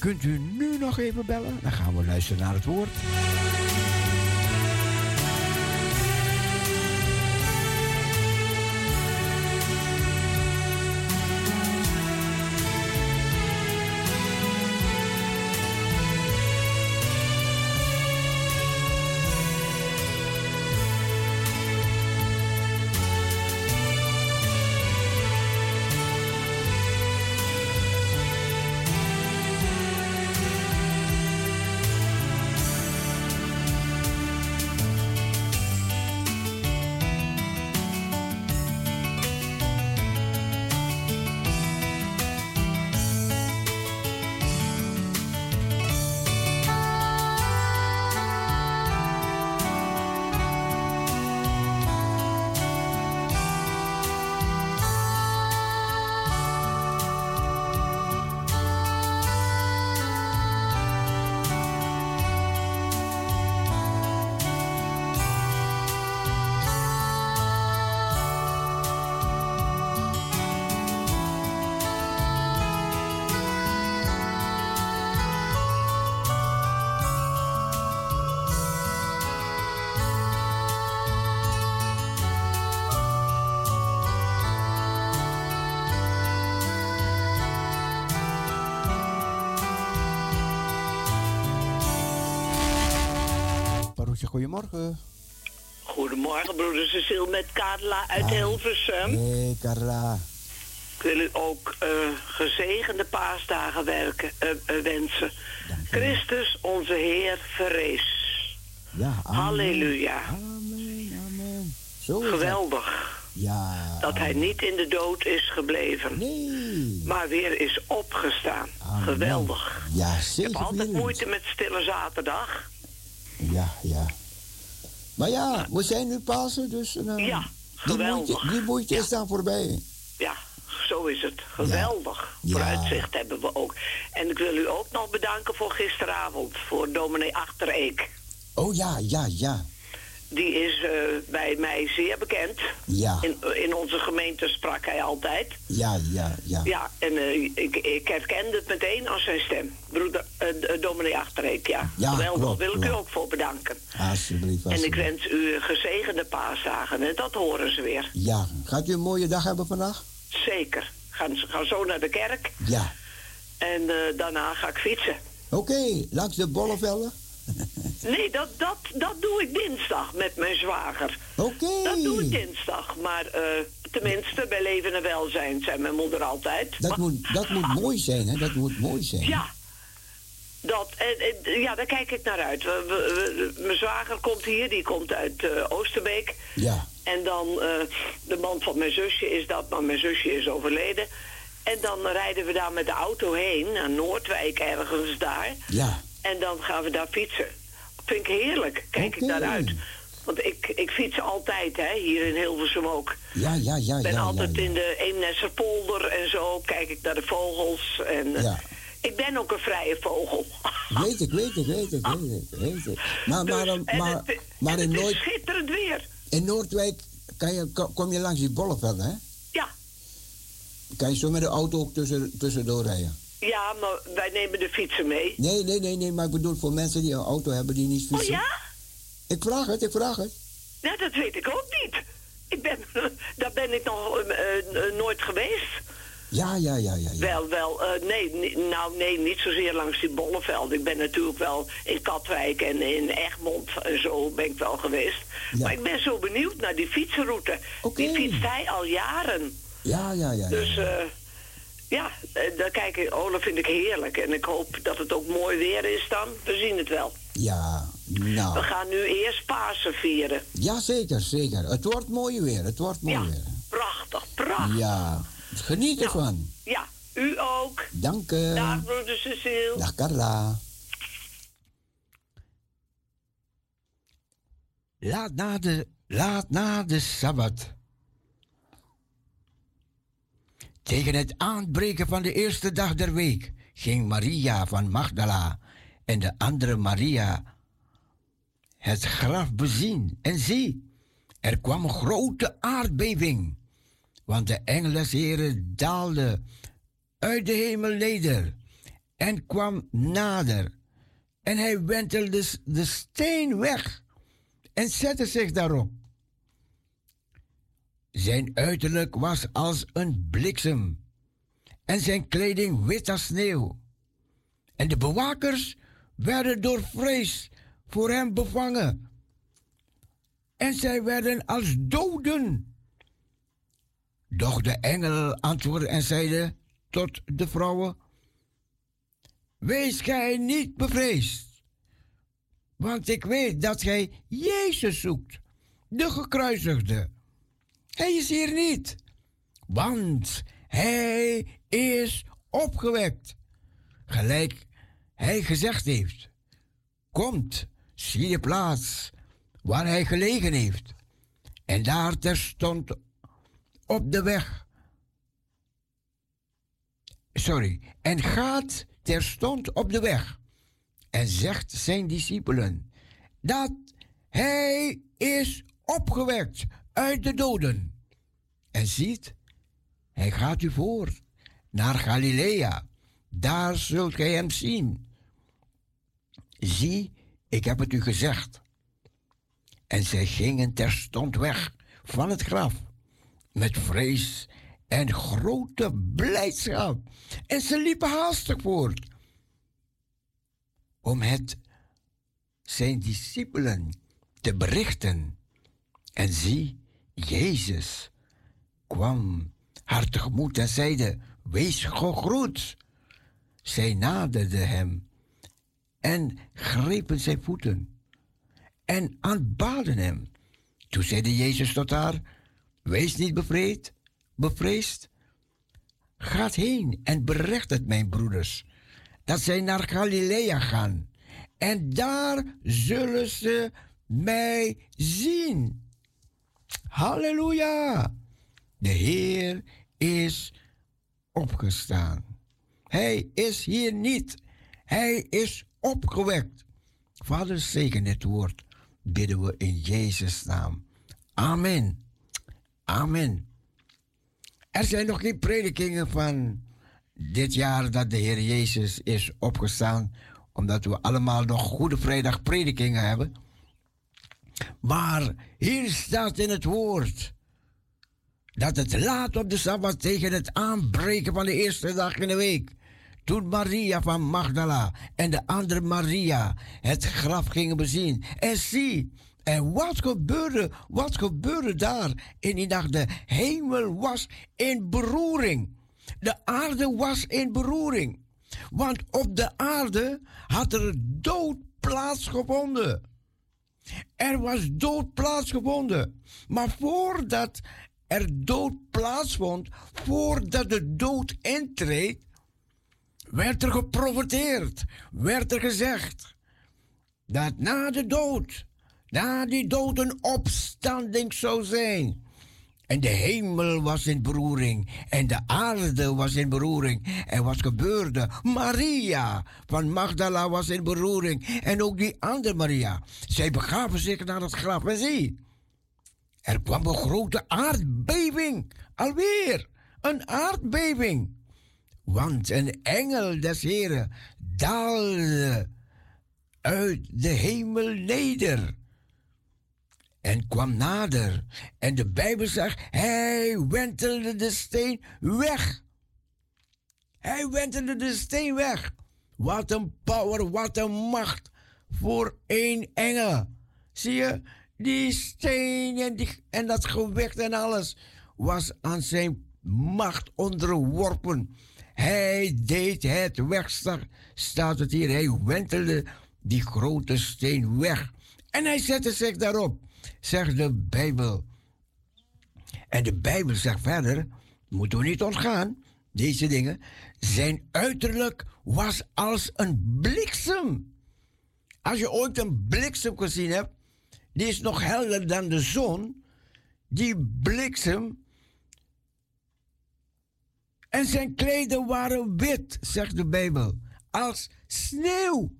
Kunt u nu nog even bellen. Dan gaan we luisteren naar het woord. Goedemorgen. Goedemorgen, broeder Cecile met Carla uit Hilversum. Hey, Carla. Ik wil u ook eh, gezegende paasdagen werken, eh, eh, wensen. Christus, onze Heer, verrees. Ja, amen. Halleluja. Amen, amen. Zo. Geweldig. Ja. Dat hij niet in de dood is gebleven. Nee. Maar weer is opgestaan. Geweldig. Ja, Ik heb zeker. altijd moeite met stille zaterdag. Ja, ja. Maar ja, we zijn nu Pasen, dus... eh, Ja, die moeite, geweldig. die moeite is dan voorbij. Ja, zo is het. Geweldig. Ja. Vooruitzicht hebben we ook. En ik wil u ook nog bedanken voor gisteravond. Voor dominee Achtereek. Oh ja, ja, ja. Die is eh, bij mij zeer bekend. Ja. In, in onze gemeente sprak hij altijd. Ja, ja, ja. Ja, en eh, ik, ik herkende het meteen als zijn stem. Broeder eh, d- dominee ja. Ja, Geweldig, klopt, wil ik u ook voor bedanken. Alsjeblieft, En ik wens u gezegende paasdagen. En dat horen ze weer. Ja, gaat u een mooie dag hebben vandaag? Zeker. Gaan, gaan zo naar de kerk. Ja. En eh, daarna ga ik fietsen. Oké, langs de bollevelden? Nee, dat, dat, dat doe ik dinsdag met mijn zwager. Oké. Dat doe ik dinsdag. Maar eh, tenminste, bij leven en welzijn zei mijn moeder altijd. Dat moet, dat moet mooi zijn, hè? Dat moet mooi zijn. Ja. Dat, en, en, ja, daar kijk ik naar uit. We, we- we- mijn zwager komt hier, die komt uit eh, Oosterbeek. Ja. En dan, eh, de man van mijn zusje is dat, maar mijn zusje is overleden. En dan rijden we daar met de auto heen, naar Noordwijk ergens daar. Ja. En dan gaan we daar fietsen. Vind ik heerlijk, kijk ik naar uit. Want ik, ik fiets altijd, hè, hier in Hilversum ook. Ja, ja, ja, Ik ben ja, altijd ja. in de Eemnesserpolder en zo, kijk ik naar de vogels. En, eh, Ja. Ik ben ook een vrije vogel. Weet ik, weet ik, weet ik, weet ik, weet ik. Maar, maar, Dus, maar, het- maar en in, Noord, schitterend weer. in Noordwijk kan je, ko- kom je langs die bollevelden, hè? Ja. Kan je zo met de auto ook tussen, tussendoor rijden? Ja, maar wij nemen de fietsen mee. Nee, nee, nee, nee, maar ik bedoel voor mensen die een auto hebben die niet Oh fietsen. ja? Ik vraag het, ik vraag het. Nou, dat weet ik ook niet. Ik ben, daar ben ik nog eh, eh, nooit geweest. Ja, ja, ja, ja. ja. Wel, wel, eh, nee, nou nee, niet zozeer langs die Bolleveld. Ik ben natuurlijk wel in Katwijk en in Egmond en zo ben ik wel geweest. Maar ik ben zo benieuwd naar die fietsenroute. Die fietst hij al jaren. Ja, ja, ja. Dus eh, ja, eh, daar kijk ik, oh, dat vind ik heerlijk. En ik hoop dat het ook mooi weer is dan. We zien het wel. Ja, We nou. gaan nu eerst Pasen vieren. Ja, zeker, zeker. Het wordt mooi weer, het wordt mooi weer. Prachtig, prachtig. Ja, geniet ervan. Ja, u ook. Dank u. Dag, broeder Cecile. Dag Carla. Laat na de, laat na de Sabbat. Tegen het aanbreken van de eerste dag der week ging Maria van Magdala en de andere Maria het graf bezien. En zie, er kwam grote aardbeving, want de engel des Heren daalde uit de hemel neder en kwam nader. En hij wentelde de steen weg en zette zich daarop. Zijn uiterlijk was als een bliksem en zijn kleding wit als sneeuw. En de bewakers werden door vrees voor hem bevangen. En zij werden als doden. Doch de engel antwoordde en zeide tot de vrouwen: Wees gij niet bevreesd, want ik weet dat gij Jezus zoekt, de gekruisigde. Hij is hier niet, want hij is opgewekt, gelijk hij gezegd heeft. Komt, zie de plaats waar hij gelegen heeft. En daar terstond op de weg. Sorry, en gaat terstond op de weg en zegt zijn discipelen dat hij is opgewekt uit de doden. En ziet, hij gaat u voor naar Galilea. Daar zult gij hem zien. Zie, ik heb het u gezegd. En zij gingen terstond weg van het graf met vrees en grote blijdschap. En ze liepen haastig voort om het zijn discipelen te berichten. En zie, Jezus kwam haar tegemoet en zeide, wees gegroet. Zij naderden hem en grepen zijn voeten en aanbaden hem. Toen zeide Jezus tot haar, wees niet bevreesd. Gaat heen en bericht het mijn broeders, dat zij naar Galilea gaan. En daar zullen ze mij zien. Halleluja! De Heer is opgestaan. Hij is hier niet. Hij is opgewekt. Vader, zegen dit woord. Bidden we in Jezus' naam. Amen. Amen. Er zijn nog geen predikingen van dit jaar dat de Heer Jezus is opgestaan, omdat we allemaal nog Goede Vrijdag predikingen hebben. Maar hier staat in het woord dat het laat op de Sabbat tegen het aanbreken van de eerste dag in de week, toen Maria van Magdala en de andere Maria het graf gingen bezien. En zie, en wat gebeurde, wat gebeurde daar in die dag? De hemel was in beroering. De aarde was in beroering. Want op de aarde had er dood plaatsgevonden. Er was dood plaatsgevonden. Maar voordat er dood plaatsvond, voordat de dood intreedt, werd er geprofiteerd, werd er gezegd dat na de dood, na die dood een opstanding zou zijn. En de hemel was in beroering en de aarde was in beroering. En wat gebeurde? Maria van Magdala was in beroering en ook die andere Maria. Zij begaven zich naar het graf en zie, er kwam een grote aardbeving. Alweer een aardbeving. Want een engel des Heren daalde uit de hemel neder en kwam nader. En de Bijbel zegt, hij wentelde de steen weg. Hij wentelde de steen weg. Wat een power, wat een macht voor één engel. Zie je, die steen en, die, en dat gewicht en alles was aan zijn macht onderworpen. Hij deed het weg, staat het hier. Hij wentelde die grote steen weg. En hij zette zich daarop, zegt de Bijbel. En de Bijbel zegt verder, moeten we niet ontgaan, deze dingen. Zijn uiterlijk was als een bliksem. Als je ooit een bliksem gezien hebt, die is nog helder dan de zon. Die bliksem. En zijn kleden waren wit, zegt de Bijbel, als sneeuw.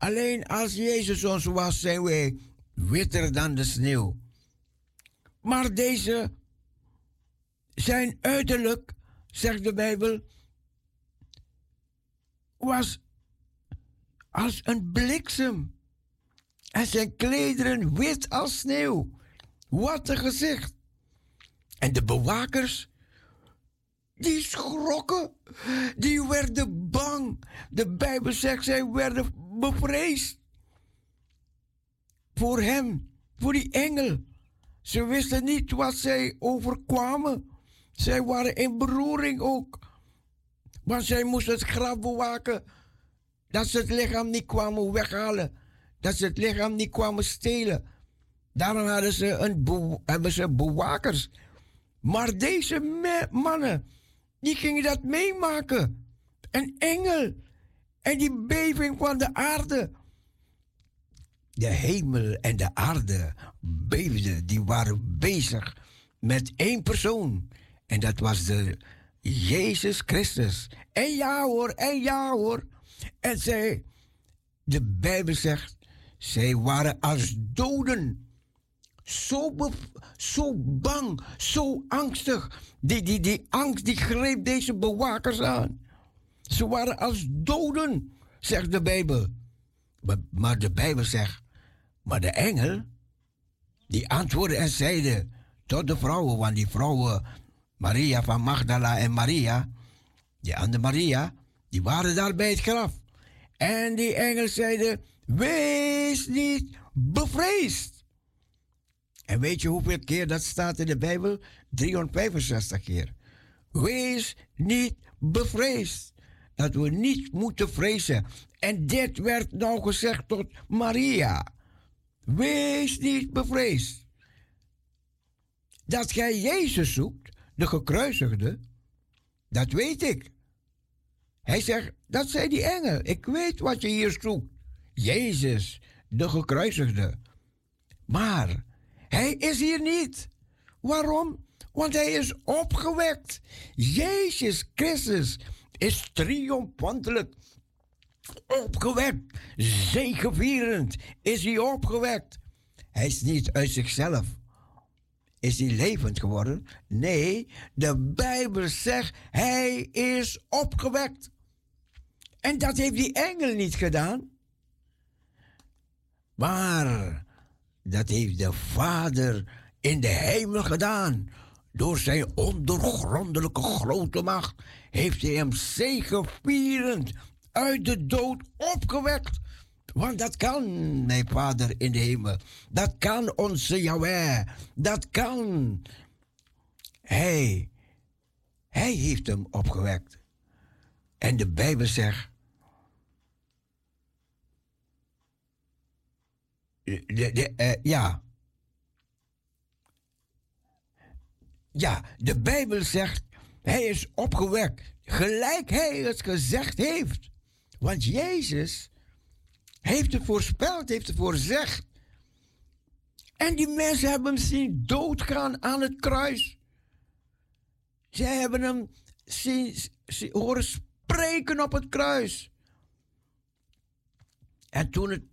Alleen als Jezus ons was, zijn wij witter dan de sneeuw. Maar deze, zijn uiterlijk, zegt de Bijbel, was als een bliksem. En zijn klederen wit als sneeuw. Wat een gezicht. En de bewakers, die schrokken. Die werden bang. De Bijbel zegt, zij werden bevreesd. Voor hem, voor die engel. Ze wisten niet wat zij overkwamen. Zij waren in beroering ook. Want zij moesten het graf bewaken. Dat ze het lichaam niet kwamen weghalen. Dat ze het lichaam niet kwamen stelen. Daarom hadden ze, een hebben ze bewakers. Maar deze mannen, die gingen dat meemaken. Een engel. En die beving van de aarde. De hemel en de aarde beefden. Die waren bezig met één persoon. En dat was de Jezus Christus. En ja hoor, en ja hoor. En zij, de Bijbel zegt, zij waren als doden. Zo, zo bang, zo angstig. Die, die, die angst die greep deze bewakers aan. Ze waren als doden, zegt de Bijbel. Maar, de Bijbel zegt, maar de engel, die antwoordde en zeide tot de vrouwen, want die vrouwen, Maria van Magdala en Maria, die andere Maria, die waren daar bij het graf. En die engel zeiden, wees niet bevreesd. En weet je hoeveel keer dat staat in de Bijbel? 365 keer. Wees niet bevreesd. Dat we niet moeten vrezen. En dit werd nou gezegd tot Maria. Wees niet bevreesd. Dat gij Jezus zoekt, de gekruisigde, dat weet ik. Hij zegt, dat zei die engel. Ik weet wat je hier zoekt. Jezus, de gekruisigde. Maar hij is hier niet. Waarom? Want hij is opgewekt. Jezus Christus is triomfantelijk opgewekt. Zegevierend is hij opgewekt. Hij is niet uit zichzelf. Is hij levend geworden? Nee, de Bijbel zegt hij is opgewekt. En dat heeft die engel niet gedaan. Maar dat heeft de Vader in de hemel gedaan. Door zijn ondergrondelijke grote macht heeft hij hem zegevierend uit de dood opgewekt. Want dat kan mijn Vader in de hemel. Dat kan onze Yahweh. Dat kan. Hij. Hij heeft hem opgewekt. En de Bijbel zegt. Uh, ja. Ja, de Bijbel zegt. Hij is opgewekt. Gelijk hij het gezegd heeft. Want Jezus heeft het voorspeld, heeft het voorzegd. En die mensen hebben hem zien doodgaan aan het kruis. Zij hebben hem zien, zien, horen spreken op het kruis. En toen het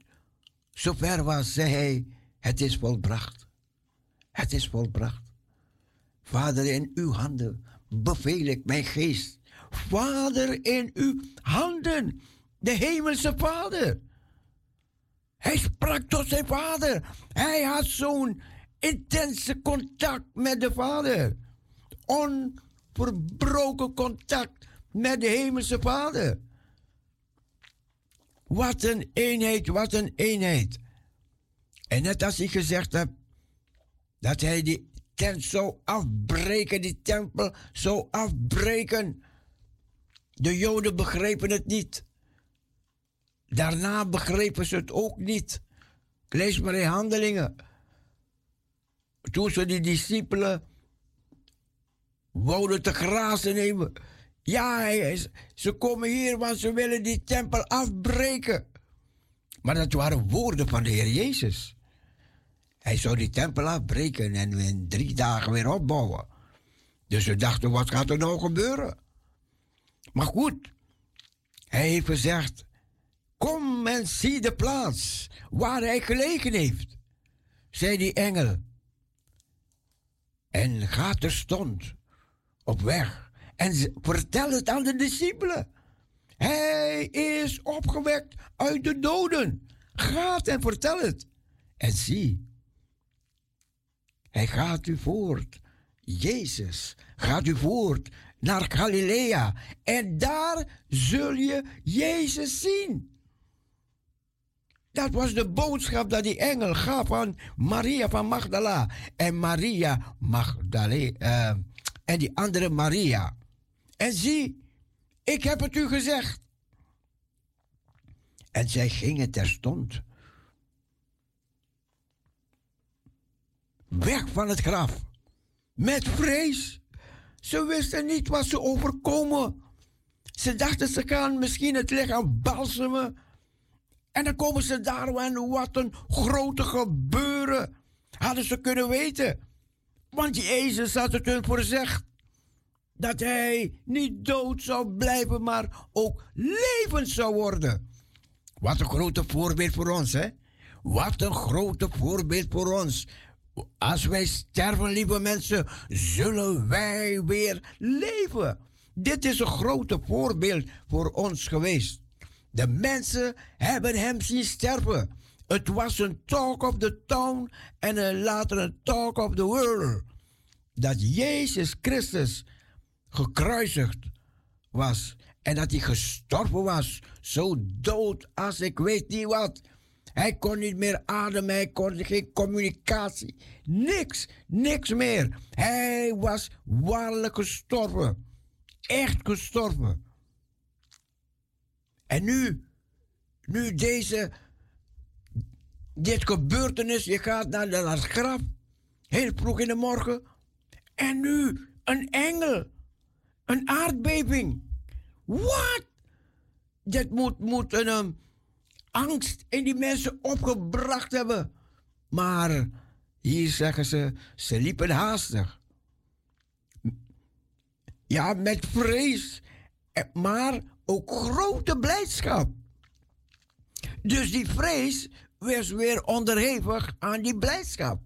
zover was, zei hij: Het is volbracht. Het is volbracht. Vader, in uw handen beveel ik mijn geest. Vader, in uw handen, de hemelse Vader. Hij sprak tot zijn vader. Hij had zo'n intense contact met de vader. Onverbroken contact met de hemelse vader. Wat een eenheid, wat een eenheid. En net als ik gezegd heb, dat hij die tent zou afbreken, die tempel zou afbreken. De Joden begrepen het niet. Daarna begrepen ze het ook niet. Lees maar in handelingen. Toen ze die discipelen wouden te grazen nemen. Ja, ze komen hier, want ze willen die tempel afbreken. Maar dat waren woorden van de Heer Jezus. Hij zou die tempel afbreken en in drie dagen weer opbouwen. Dus ze dachten, wat gaat er nou gebeuren? Maar goed, hij heeft gezegd, Kom en zie de plaats waar hij gelegen heeft, zei die engel. En ga terstond op weg en vertel het aan de discipelen. Hij is opgewekt uit de doden. Gaat en vertel het. En zie, hij gaat u voort. Jezus gaat u voort naar Galilea. En daar zul je Jezus zien. Dat was de boodschap dat die engel gaf aan Maria van Magdala. En Maria Magdalena. Uh, en die andere Maria. En zie, ik heb het u gezegd. En zij gingen terstond. Weg van het graf. Met vrees. Ze wisten niet wat ze overkomen. Ze dachten ze gaan misschien het lichaam balsemen en dan komen ze daar en wat een grote gebeuren. Hadden ze kunnen weten. Want Jezus had het hun voorzegd. Dat hij niet dood zou blijven, maar ook levend zou worden. Wat een grote voorbeeld voor ons, hè? Wat een grote voorbeeld voor ons. Als wij sterven, lieve mensen, zullen wij weer leven. Dit is een grote voorbeeld voor ons geweest. De mensen hebben hem zien sterven. Het was een talk of the town en later een talk of the world. Dat Jezus Christus gekruisigd was en dat hij gestorven was, zo dood als ik weet niet wat. Hij kon niet meer ademen, hij kon geen communicatie, niks, niks meer. Hij was waarlijk gestorven, echt gestorven. En nu, nu deze dit gebeurtenis, je gaat naar, de- het graf, heel vroeg in de morgen, en nu een engel, een aardbeving. Wat? Dat moet, moet een ehm, angst in die mensen opgebracht hebben. Maar hier zeggen ze, ze liepen haastig. Ja, met vrees, eh, maar ook grote blijdschap. Dus die vrees was weer onderhevig aan die blijdschap.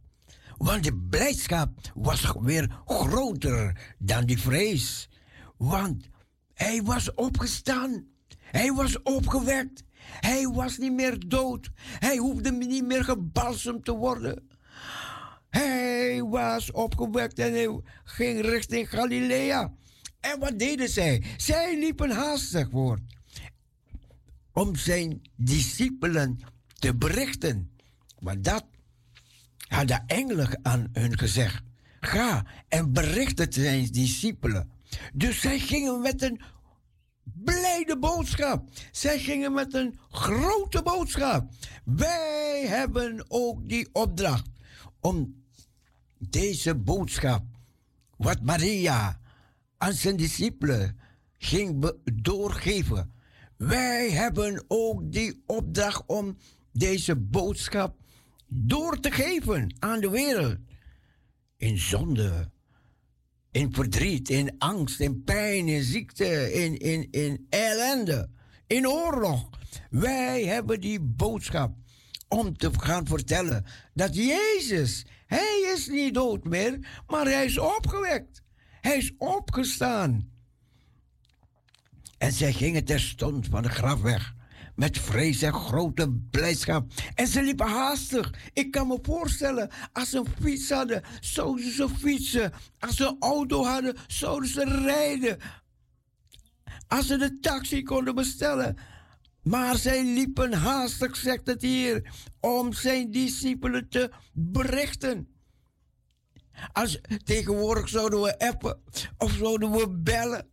Want de blijdschap was weer groter dan die vrees. Want hij was opgestaan. Hij was opgewekt. Hij was niet meer dood. Hij hoefde niet meer gebalsemd te worden. Hij was opgewekt en hij ging richting Galilea. En wat deden zij? Zij liepen haastig voort om zijn discipelen te berichten. Want dat hadden engelen aan hun gezegd. Ga en bericht het zijn discipelen. Dus zij gingen met een blijde boodschap. Zij gingen met een grote boodschap. Wij hebben ook die opdracht om deze boodschap, wat Maria aan zijn discipelen ging doorgeven. Wij hebben ook die opdracht om deze boodschap door te geven aan de wereld. In zonde, in verdriet, in angst, in pijn, in ziekte, in, in, in ellende, in oorlog. Wij hebben die boodschap om te gaan vertellen dat Jezus, Hij is niet dood meer, maar Hij is opgewekt. Hij is opgestaan. En zij gingen terstond van de graf weg. Met vrees en grote blijdschap. En ze liepen haastig. Ik kan me voorstellen, als ze een fiets hadden, zouden ze fietsen. Als ze een auto hadden, zouden ze rijden. Als ze de taxi konden bestellen. Maar zij liepen haastig, zegt het hier, om zijn discipelen te berichten. Als, tegenwoordig zouden we appen of zouden we bellen.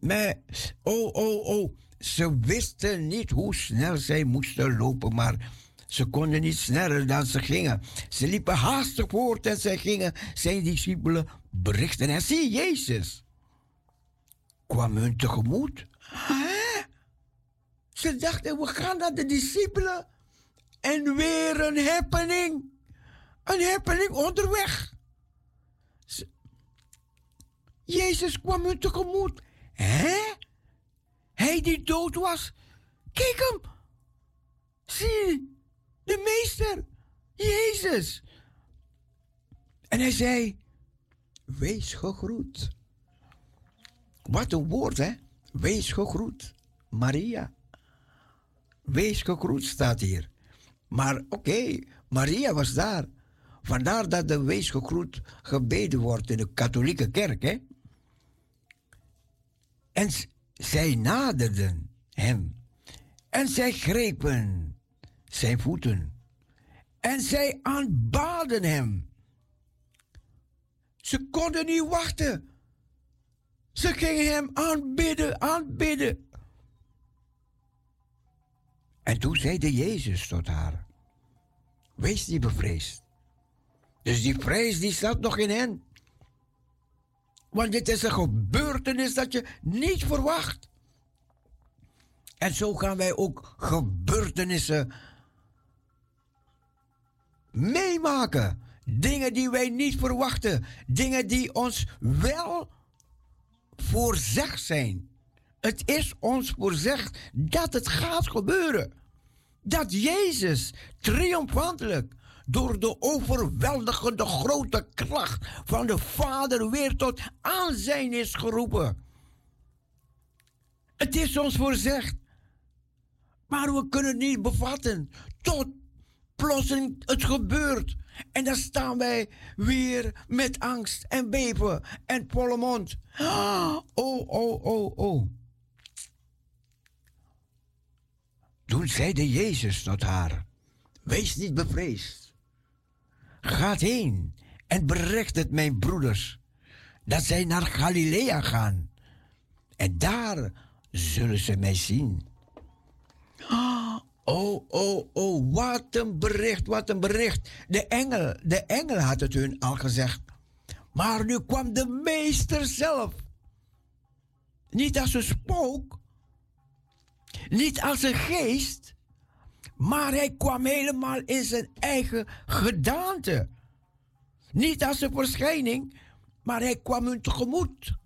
Maar, oh, oh, oh. Ze wisten niet hoe snel zij moesten lopen, maar ze konden niet sneller dan ze gingen. Ze liepen haastig voort en zij gingen zijn discipelen berichten. En zie Jezus kwam hun tegemoet. Hè? Ze dachten, we gaan naar de discipelen en weer een happening. Een happening onderweg. Jezus kwam hun tegemoet. Hè? Hij die dood was. Kijk hem. Zie, de meester. Jezus. En hij zei, wees gegroet. Wat een woord, hè? Wees gegroet. Maria. Wees gegroet staat hier. Maar oké, Maria was daar. Vandaar dat de wees gegroet gebeden wordt in de katholieke kerk, hè? En zij naderden hem. En zij grepen zijn voeten. En zij aanbaden hem. Ze konden niet wachten. Ze gingen hem aanbidden, aanbidden. En toen zeide Jezus tot haar: Wees niet bevreesd. Dus die vrees die zat nog in hen. Want dit is een gebeurtenis dat je niet verwacht. En zo gaan wij ook gebeurtenissen meemaken. Dingen die wij niet verwachten. Dingen die ons wel voorzegd zijn. Het is ons voorzegd dat het gaat gebeuren. Dat Jezus triomfantelijk door de overweldigende grote kracht van de Vader weer tot aanzijn is geroepen. Het is ons voorzegd. Maar we kunnen het niet bevatten. Tot plotseling het gebeurt. En dan staan wij weer met angst en beven en volle mond. Oh, oh, oh, oh. Toen zeide Jezus tot haar: Wees niet bevreesd. Gaat heen en bericht het mijn broeders dat zij naar Galilea gaan. En daar zullen ze mij zien. Oh, oh, oh, wat een bericht, wat een bericht. De engel, de engel had het hun al gezegd. Maar nu kwam de meester zelf. Niet als een spook, niet als een geest, maar hij kwam helemaal in zijn eigen gedaante. Niet als een verschijning, maar hij kwam hun tegemoet.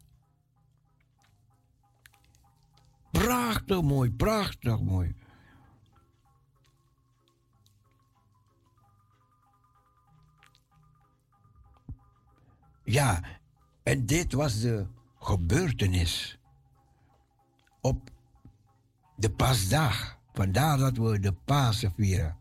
Prachtig mooi, prachtig mooi. Ja, en dit was de gebeurtenis op de paasdag. Vandaar dat we de Pasen vieren.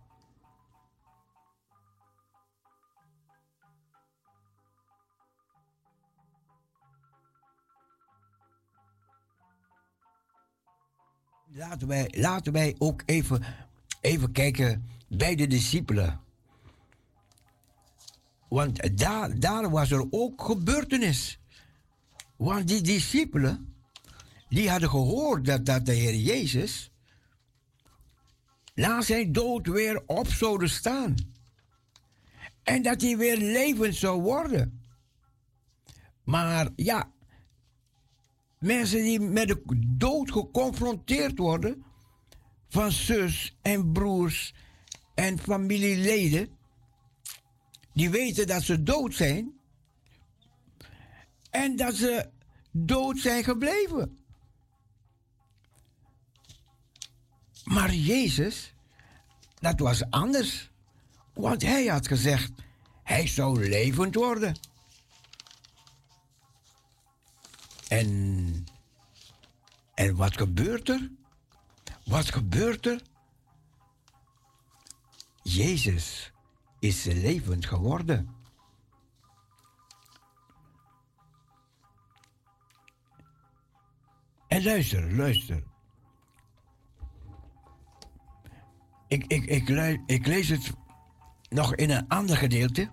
Laten wij, laten wij ook even, even kijken bij de discipelen. Want daar, daar was er ook gebeurtenis. Want die discipelen, die hadden gehoord dat, dat de Heer Jezus na zijn dood weer op zouden staan. En dat hij weer levend zou worden. Maar ja, mensen die met de dood geconfronteerd worden, van zus en broers en familieleden, die weten dat ze dood zijn en dat ze dood zijn gebleven. Maar Jezus, dat was anders. Want hij had gezegd, hij zou levend worden. En, en wat gebeurt er? Wat gebeurt er? Jezus is levend geworden. En luister, luister. Ik, ik, ik, lu- ik lees het nog in een ander gedeelte.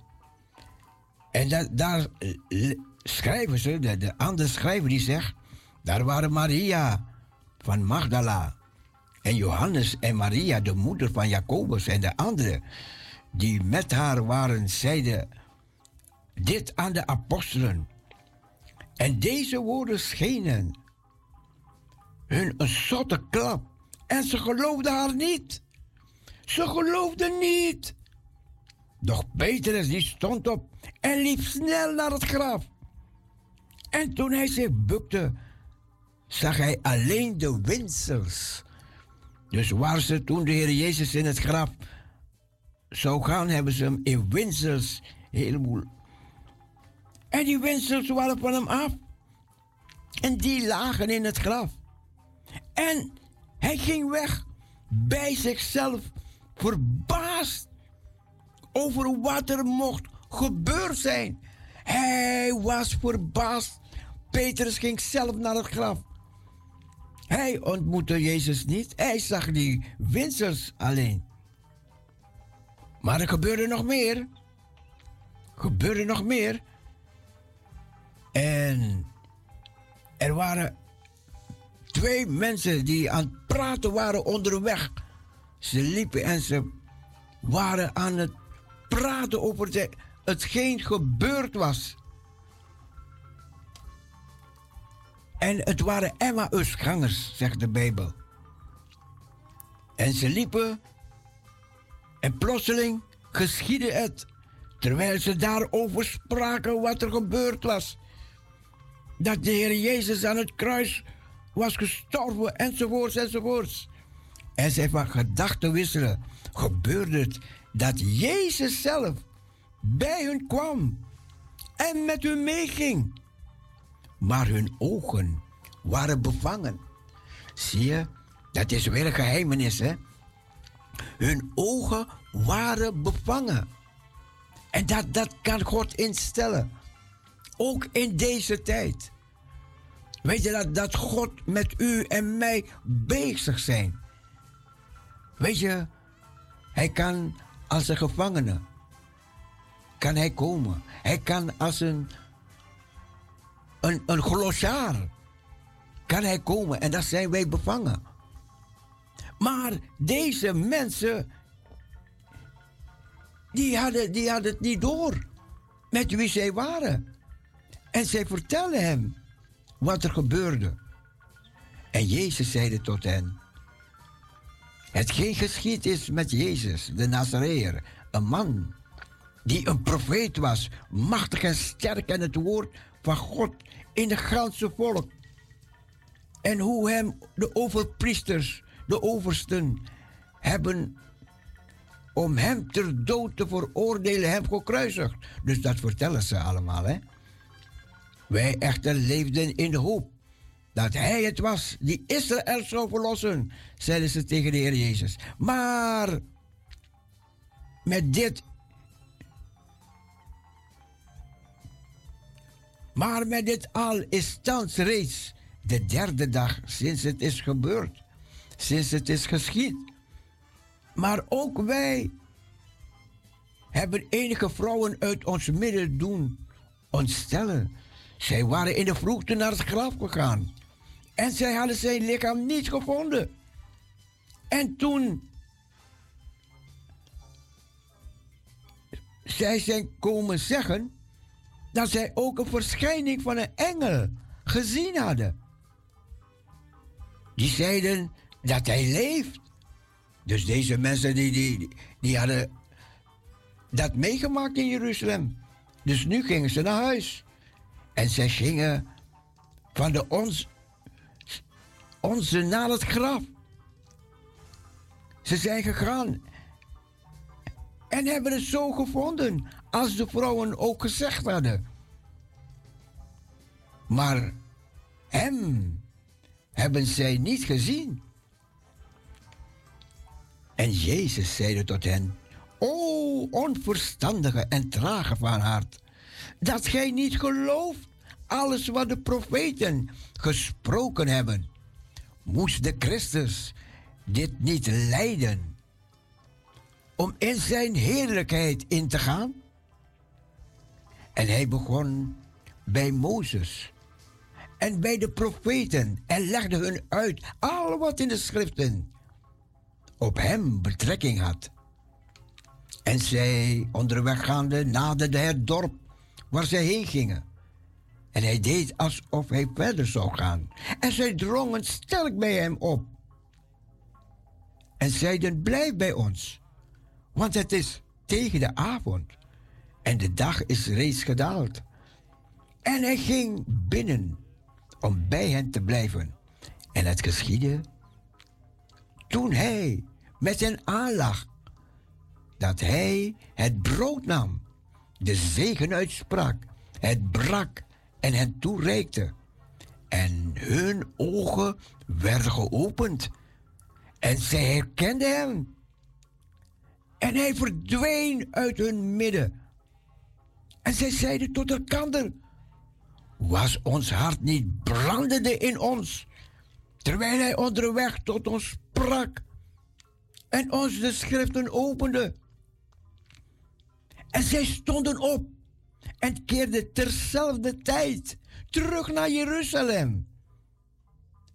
En daar eh, schrijven ze, de, de andere schrijver die zegt, daar waren Maria van Magdala en Johannes en Maria, de moeder van Jacobus en de anderen, die met haar waren, zeiden dit aan de apostelen. En deze woorden schenen hun een zotte klap. En ze geloofden haar niet. Ze geloofden niet. Doch Petrus die stond op en liep snel naar het graf. En toen hij zich bukte, zag hij alleen de windsels. Dus waar ze toen de Heer Jezus in het graf zou gaan, hebben ze hem in windsels heleboel. En die windsels waren van hem af. En die lagen in het graf. En hij ging weg bij zichzelf, verbaasd over wat er mocht gebeurd zijn. Hij was verbaasd. Petrus ging zelf naar het graf. Hij ontmoette Jezus niet. Hij zag die winsters alleen. Maar er gebeurde nog meer. Gebeurde nog meer. En er waren twee mensen die aan het praten waren onderweg. Ze liepen en ze waren aan het praten over de, hetgeen gebeurd was. En het waren Emmausgangers, zegt de Bijbel. En ze liepen en plotseling geschiedde het, terwijl ze daarover spraken wat er gebeurd was. Dat de Heer Jezus aan het kruis was gestorven, enzovoorts, enzovoorts. En zij van gedachten wisselen, gebeurde het dat Jezus zelf bij hun kwam en met hun meeging. Maar hun ogen waren bevangen. Zie je, dat is weer een geheimenis, hè? Hun ogen waren bevangen. En dat, dat kan God instellen. Ook in deze tijd. Weet je dat, dat God met u en mij bezig zijn? Weet je, hij kan als een gevangene. Kan hij komen. Hij kan als een, een, een glossaar. Kan hij komen en dan zijn wij bevangen. Maar deze mensen, die hadden, die hadden het niet door met wie zij waren. En zij vertelden hem wat er gebeurde. En Jezus zeide tot hen: Hetgeen geschied is met Jezus, de Nazareër, een man die een profeet was, machtig en sterk in het woord van God in de ganse volk. En hoe hem de overpriesters, de oversten, hebben om hem ter dood te veroordelen, hem gekruisigd. Dus dat vertellen ze allemaal, hè. Wij echter leefden in de hoop dat hij het was die Israël zou verlossen, zeiden ze tegen de Heer Jezus. Maar met dit. Maar met dit al is thans reeds de derde dag sinds het is gebeurd, sinds het is geschied. Maar ook wij hebben enige vrouwen uit ons midden doen ontstellen. Zij waren in de vroegte naar het graf gegaan. En zij hadden zijn lichaam niet gevonden. En toen zij zijn komen zeggen dat zij ook een verschijning van een engel gezien hadden. Die zeiden dat hij leeft. Dus deze mensen die, die, die hadden dat meegemaakt in Jeruzalem. Dus nu gingen ze naar huis. En zij gingen van de ons, onze naar het graf. Ze zijn gegaan en hebben het zo gevonden als de vrouwen ook gezegd hadden. Maar hem hebben zij niet gezien. En Jezus zeide tot hen: O onverstandige en trage van hart, dat gij niet gelooft alles wat de profeten gesproken hebben. Moest de Christus dit niet lijden om in zijn heerlijkheid in te gaan? En hij begon bij Mozes en bij de profeten en legde hun uit al wat in de schriften op hem betrekking had. En zij, onderweg gaande, naderden het dorp waar zij heen gingen. En hij deed alsof hij verder zou gaan. En zij drongen sterk bij hem op. En zeiden: Blijf bij ons, want het is tegen de avond en de dag is reeds gedaald. En hij ging binnen om bij hen te blijven. En het geschiedde toen hij met hen aanlag dat hij het brood nam, de zegen uitsprak, het brak en hen toereikte. En hun ogen werden geopend en zij herkenden hem. En hij verdween uit hun midden. En zij zeiden tot elkaar: Was ons hart niet brandende in ons, terwijl hij onderweg tot ons sprak en ons de schriften opende? En zij stonden op en keerden terzelfde tijd terug naar Jeruzalem.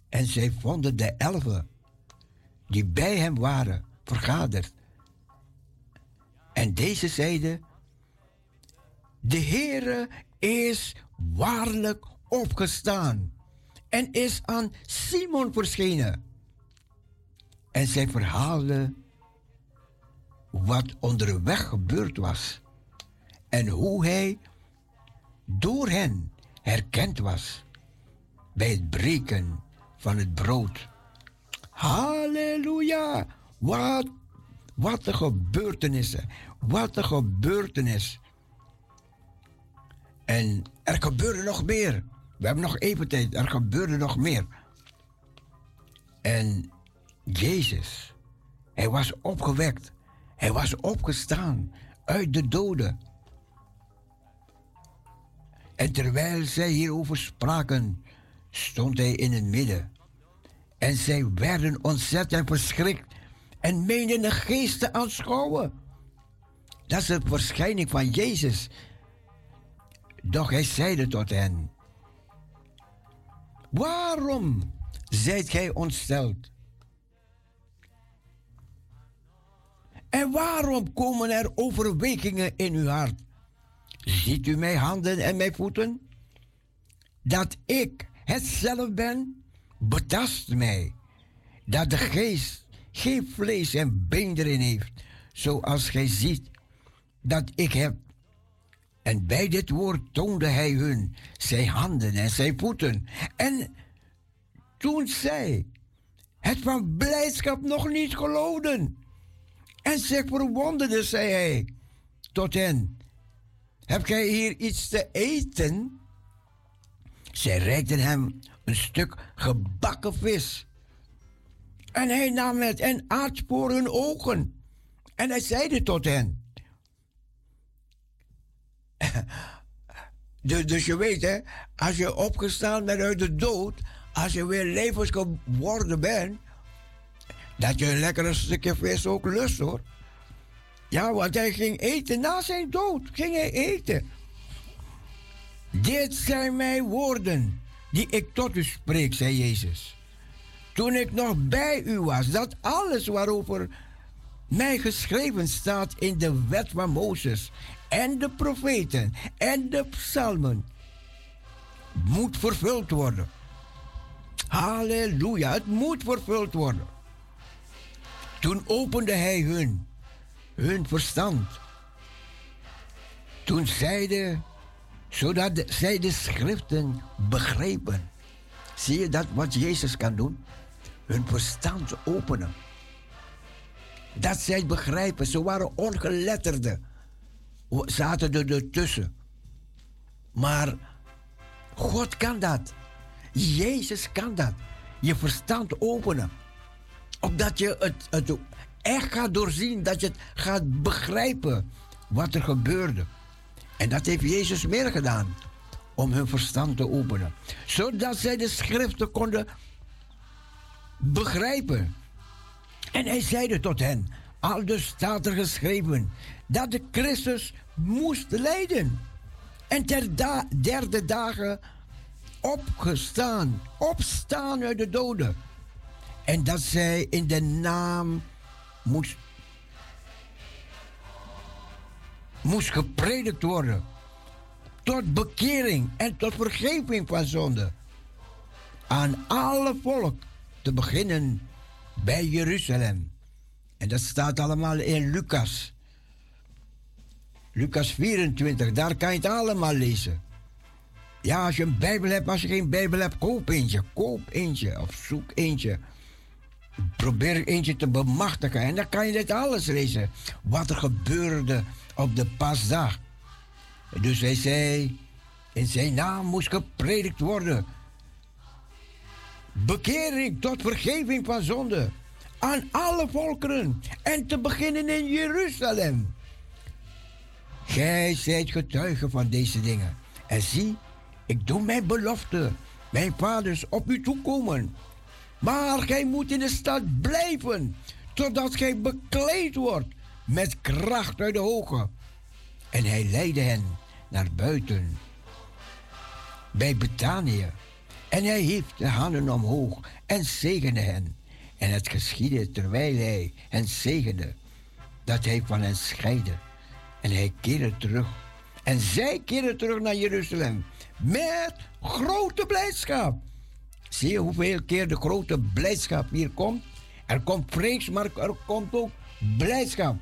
En zij vonden de elfen die bij hem waren vergaderd. En deze zeiden: De Heere is waarlijk opgestaan en is aan Simon verschenen. En zij verhaalden wat onderweg gebeurd was en hoe hij door hen herkend was bij het breken van het brood. Halleluja! Wat, wat een gebeurtenissen. Wat een gebeurtenis. En er gebeurde nog meer. We hebben nog even tijd. Er gebeurde nog meer. En Jezus, hij was opgewekt. Hij was opgestaan uit de doden. En terwijl zij hierover spraken, stond hij in het midden. En zij werden ontzettend verschrikt en meenden de geest te aanschouwen. Dat is de verschijning van Jezus. Doch hij zeide tot hen: Waarom zijt gij ontsteld? En waarom komen er overwegingen in uw hart? Ziet u mijn handen en mijn voeten? Dat ik het zelf ben, betast mij. Dat de geest geen vlees en been erin heeft, zoals gij ziet dat ik heb. En bij dit woord toonde hij hun zijn handen en zijn voeten. En toen zij het van blijdschap nog niet geloofden en zich verwonderden, zei hij tot hen: Heb gij hier iets te eten? Zij reikten hem een stuk gebakken vis. En hij nam het en aat voor hun ogen. En hij zeide tot hen: dus, dus je weet, hè, als je opgestaan bent uit de dood, als je weer levens geworden bent, dat je een lekker stukje vis ook lust hoor. Ja, want hij ging eten na zijn dood, ging hij eten. Dit zijn mijn woorden die ik tot u spreek, zei Jezus. Toen ik nog bij u was, dat alles waarover mij geschreven staat in de wet van Mozes en de profeten en de psalmen moet vervuld worden. Halleluja, het moet vervuld worden. Toen opende hij hun, hun verstand. Toen zeiden, zodat zij de schriften begrepen. Zie je dat wat Jezus kan doen? Hun verstand openen. Dat zij begrijpen. Ze waren ongeletterden. Zaten er ertussen. Maar God kan dat. Jezus kan dat. Je verstand openen. Opdat je het, het echt gaat doorzien. Dat je het gaat begrijpen wat er gebeurde. En dat heeft Jezus meer gedaan. Om hun verstand te openen. Zodat zij de schriften konden begrijpen. En hij zeide tot hen, al dus staat er geschreven, dat de Christus moest lijden. En ter derde dagen opgestaan, opstaan uit de doden. En dat zij in de naam moest, moest gepredikt worden. Tot bekering en tot vergeving van zonde. Aan alle volk te beginnen bij Jeruzalem. En dat staat allemaal in Lucas. Lucas 24, daar kan je het allemaal lezen. Ja, als je een Bijbel hebt, als je geen Bijbel hebt, koop eentje. Koop eentje of zoek eentje. Probeer eentje te bemachtigen. En dan kan je dit alles lezen. Wat er gebeurde op de pasdag. Dus hij zei, in zijn naam moest gepredikt worden. Bekering tot vergeving van zonde. Aan alle volkeren. En te beginnen in Jeruzalem. Gij zijt getuige van deze dingen. En zie, ik doe mijn belofte, mijn vaders, op u toekomen. Maar gij moet in de stad blijven, totdat gij bekleed wordt met kracht uit de hoge. En hij leidde hen naar buiten, bij Betanië. En hij hief de handen omhoog en zegende hen. En het geschiedde terwijl hij hen zegende, dat hij van hen scheidde. En hij keerde terug. En zij keerden terug naar Jeruzalem. Met grote blijdschap. Zie je hoeveel keer de grote blijdschap hier komt? Er komt vrees, maar er komt ook blijdschap.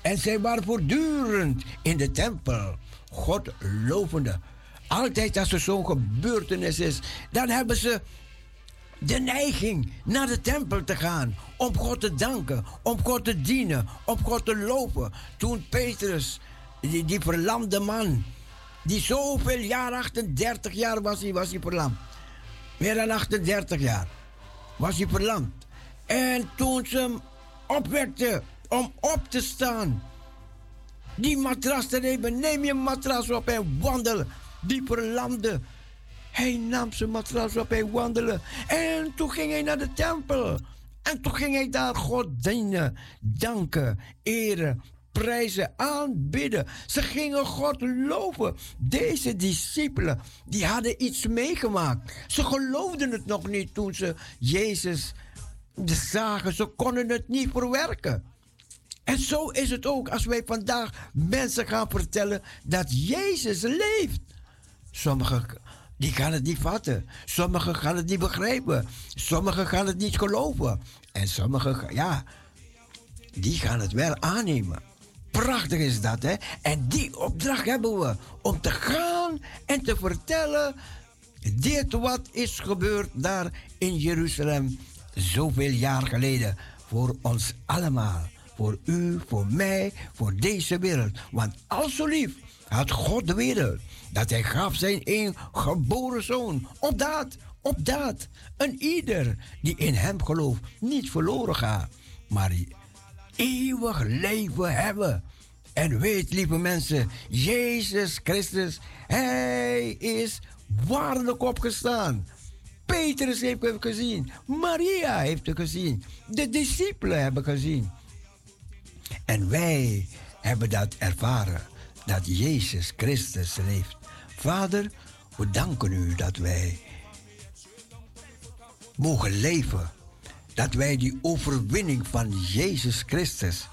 En zij waren voortdurend in de tempel. God lovende. Altijd als er zo'n gebeurtenis is, dan hebben ze de neiging naar de tempel te gaan. Om God te danken, om God te dienen, om God te lopen. Toen Petrus, die, die verlamde man, die zoveel jaar, 38 jaar was hij, was hij verlamd. Meer dan 38 jaar was hij verlamd. En toen ze hem opwekte om op te staan, die matras te nemen, neem je matras op en wandel. Die verlamde hij nam zijn matras op, hij wandelde. En toen ging hij naar de tempel. En toen ging hij daar God dienen, danken, eren, prijzen, aanbidden. Ze gingen God loven. Deze discipelen, die hadden iets meegemaakt. Ze geloofden het nog niet toen ze Jezus zagen. Ze konden het niet verwerken. En zo is het ook als wij vandaag mensen gaan vertellen dat Jezus leeft. Sommigen die gaan het niet vatten. Sommigen gaan het niet begrijpen. Sommigen gaan het niet geloven. En sommigen, ja, die gaan het wel aannemen. Prachtig is dat, hè? En die opdracht hebben we om te gaan en te vertellen dit wat is gebeurd daar in Jeruzalem zoveel jaar geleden voor ons allemaal. Voor u, voor mij, voor deze wereld. Want al zo lief had God de wereld dat hij gaf zijn een geboren zoon. Op dat, op dat. Een ieder die in hem gelooft niet verloren gaat, maar eeuwig leven hebben. En weet, lieve mensen, Jezus Christus, hij is waarlijk opgestaan. Petrus heeft hem gezien. Maria heeft hem gezien. De discipelen hebben gezien. En wij hebben dat ervaren. Dat Jezus Christus leeft. Vader, we danken u dat wij mogen leven. Dat wij die overwinning van Jezus Christus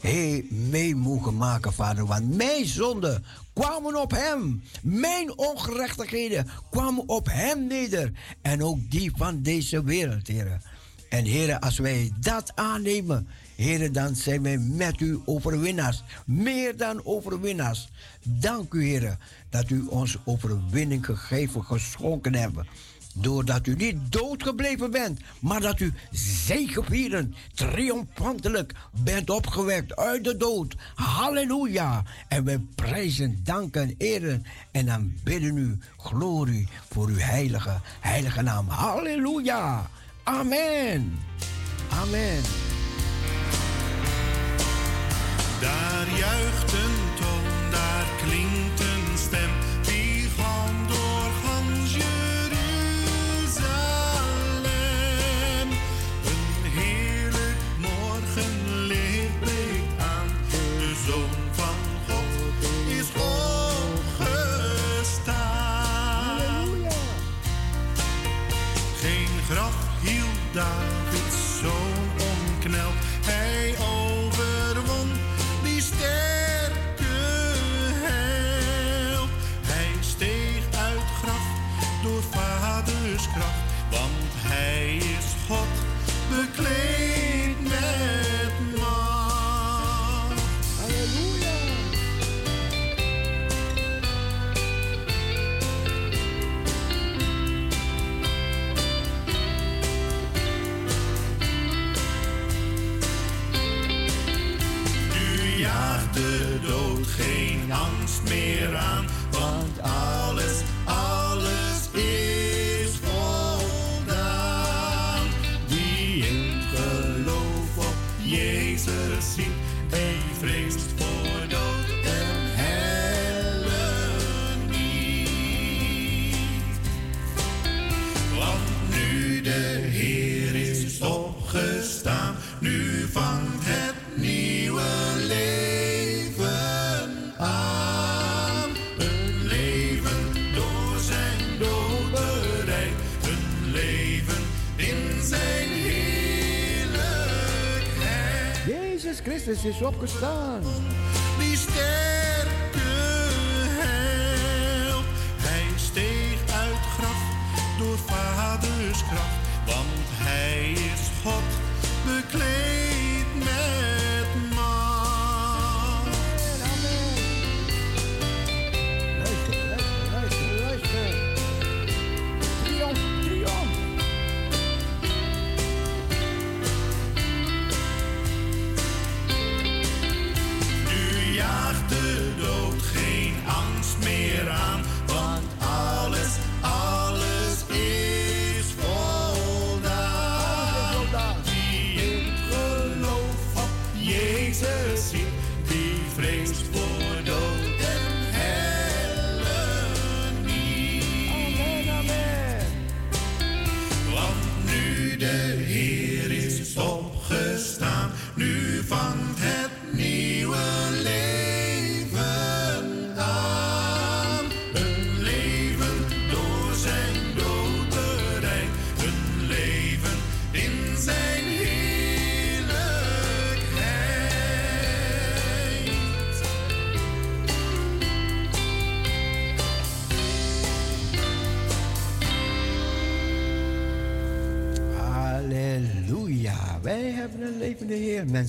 hey, mee mogen maken, Vader. Want mijn zonden kwamen op Hem. Mijn ongerechtigheden kwamen op Hem neder. En ook die van deze wereld, Heer. En Heer, als wij dat aannemen, Heer, dan zijn wij met u overwinnaars. Meer dan overwinnaars. Dank u, Heer, dat u ons overwinning gegeven, geschonken hebben. Doordat u niet doodgebleven bent, maar dat u zegevierend, triomfantelijk bent opgewekt uit de dood. Halleluja. En we prijzen, danken, eren en dan bidden u glorie voor uw heilige, heilige naam. Halleluja. Amen. Amen. Daar juicht een toon, daar klinkt een stem. Meer aan, Christus is opgestaan.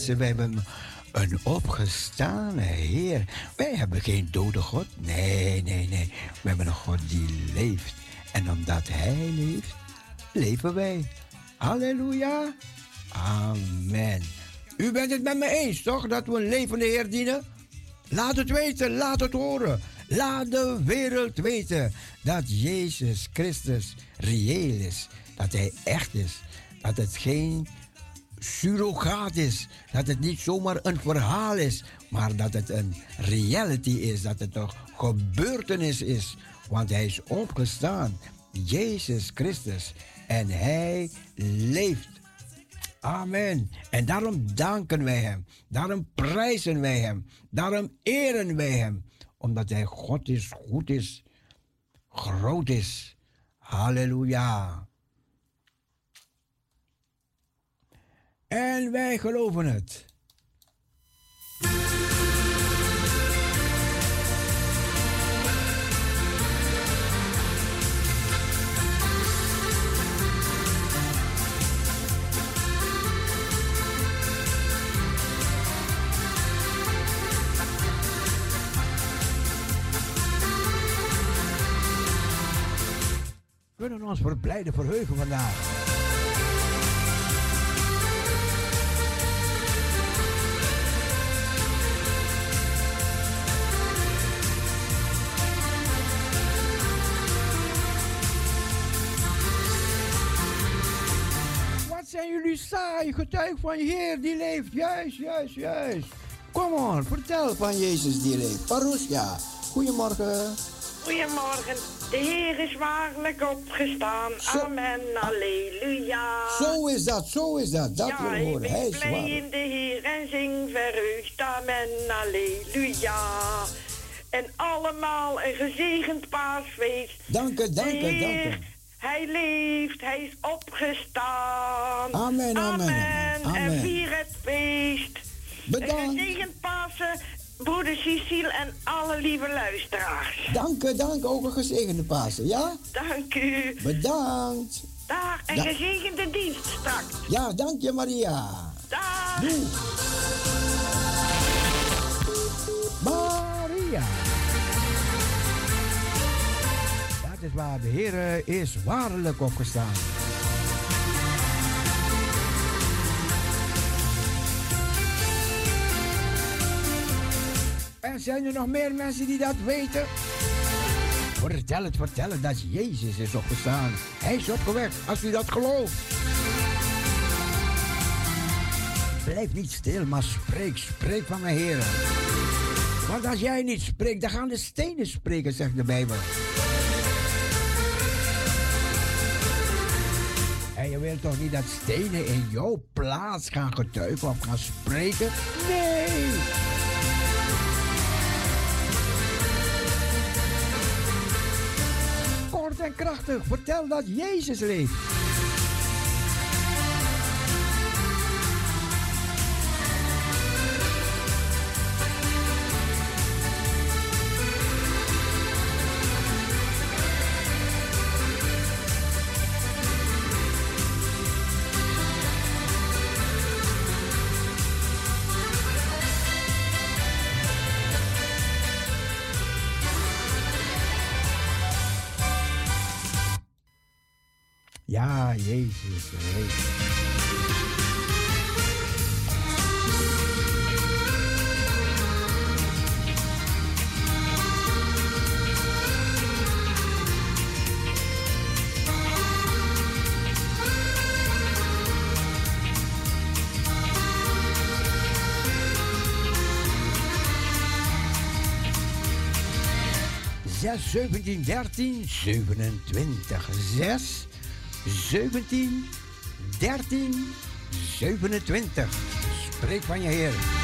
Mensen. Wij hebben een opgestane Heer. Wij hebben geen dode God. Nee, nee, nee. We hebben een God die leeft. En omdat Hij leeft, leven wij. Halleluja. Amen. U bent het met me eens, toch? Dat we een levende Heer dienen? Laat het weten, laat het horen. Laat de wereld weten dat Jezus Christus reëel is. Dat Hij echt is. Dat het geen surrogaat is. Dat het niet zomaar een verhaal is, maar dat het een reality is. Dat het een gebeurtenis is. Want Hij is opgestaan. Jezus Christus. En Hij leeft. Amen. En daarom danken wij Hem. Daarom prijzen wij Hem. Daarom eren wij Hem. Omdat Hij God is, goed is, groot is. Halleluja. En wij geloven het. Kunnen ons verblijden, verheugen vandaag. Saai, getuig van je Heer die leeft. Juist, juist, juist. Kom on, vertel van Jezus die leeft. Parousia, goedemorgen. Goedemorgen. De Heer is waarlijk opgestaan. Amen. Halleluja. Zo is dat, zo is dat. Dat ja, wil horen. Hij is blij in de Heer en zing verheugd. Amen. Halleluja. En allemaal een gezegend paasfeest. Dank u, dank u, dank u. Hij leeft, hij is opgestaan. Amen, amen, En amen. vier het feest. Bedankt. Gezegend Pasen, broeder Cecile en alle lieve luisteraars. Dank u, dank. Ook een gezegende Pasen, ja? Dank u. Bedankt. Dag, en Da- gezegende dienst straks. Ja, dank je Maria. Dag. Doei. Maria. Is waar de Heer is waarlijk opgestaan. En zijn er nog meer mensen die dat weten? Vertel het, vertel het dat Jezus is opgestaan. Hij is opgewekt, als u dat gelooft. Blijf niet stil, maar spreek, spreek van mijn Heer. Want als jij niet spreekt, dan gaan de stenen spreken, zegt de Bijbel. Je wilt toch niet dat stenen in jouw plaats gaan getuigen of gaan spreken? Nee! Kort en krachtig, vertel dat Jezus leeft. Ja, Jezus leeft. Zes, 17, 13, 27. 6, 17, 13, 27. Spreek van je Heer.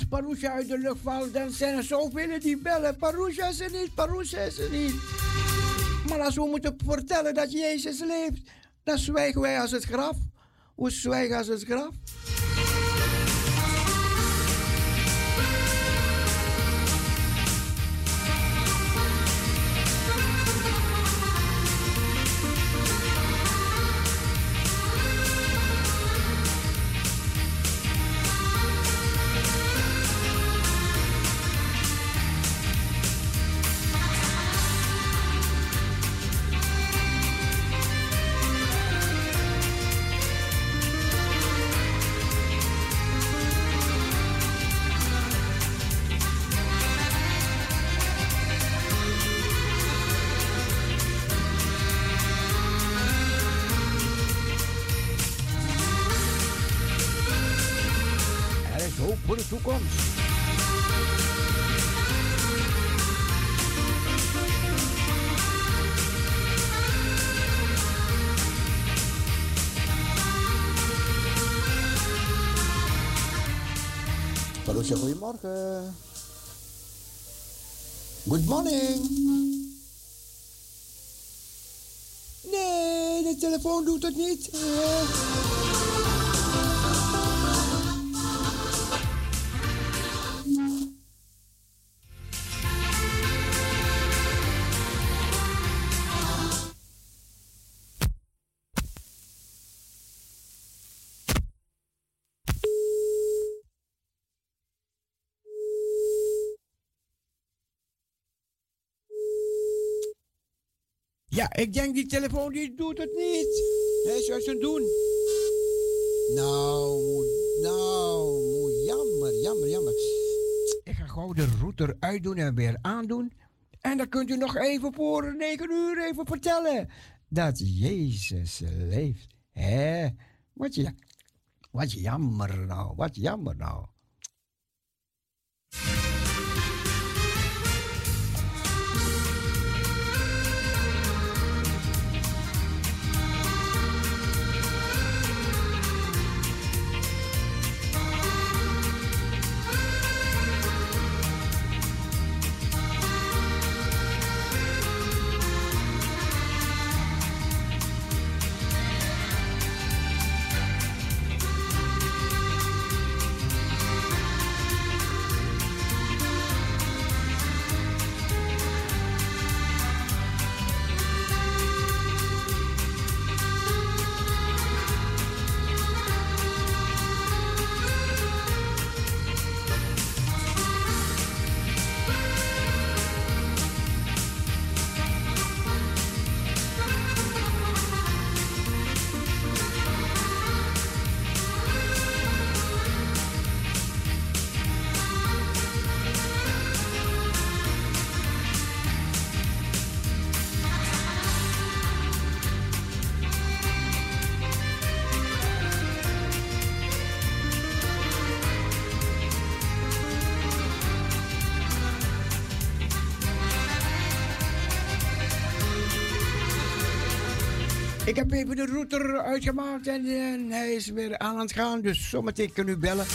Als Parousia uit de lucht valt, dan zijn er zoveel die bellen. Parousia is er niet, Parousia is er niet. Maar als we moeten vertellen dat Jezus leeft, dan zwijgen wij als het graf. We zwijgen als het graf. Nee, de telefoon doet het niet. Ik denk die telefoon die doet het niet. Hij zou ze doen. Nou, nou, jammer, jammer, jammer. Ik ga gauw de router uitdoen en weer aandoen. En dan kunt u nog even voor 9 uur even vertellen dat Jezus leeft. Hé, wat, ja, wat jammer nou, wat jammer nou. Ik heb even de router uitgemaakt en, en hij is weer aan het gaan. Dus zometeen kunnen u bellen.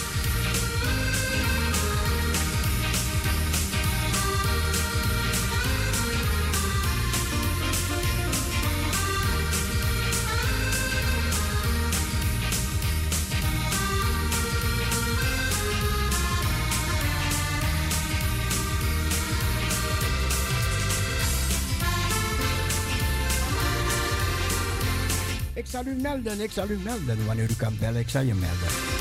Ik zal u melden, ik zal u melden. Wanneer u kan bellen, ik zal je melden.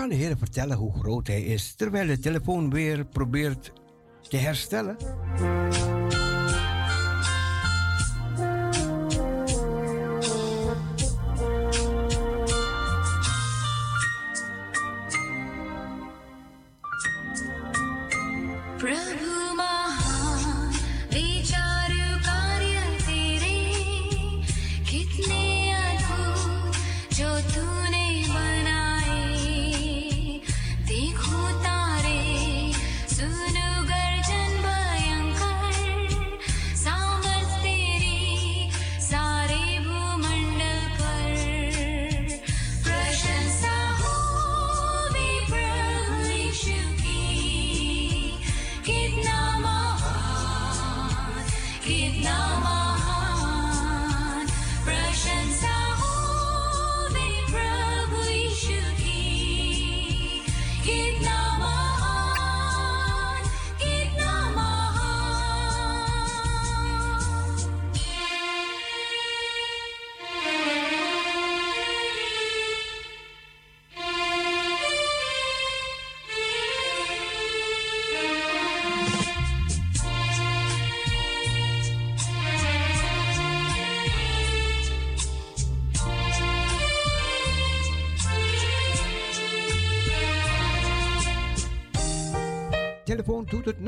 Gaan de Heer vertellen hoe groot Hij is, terwijl de telefoon weer probeert te herstellen.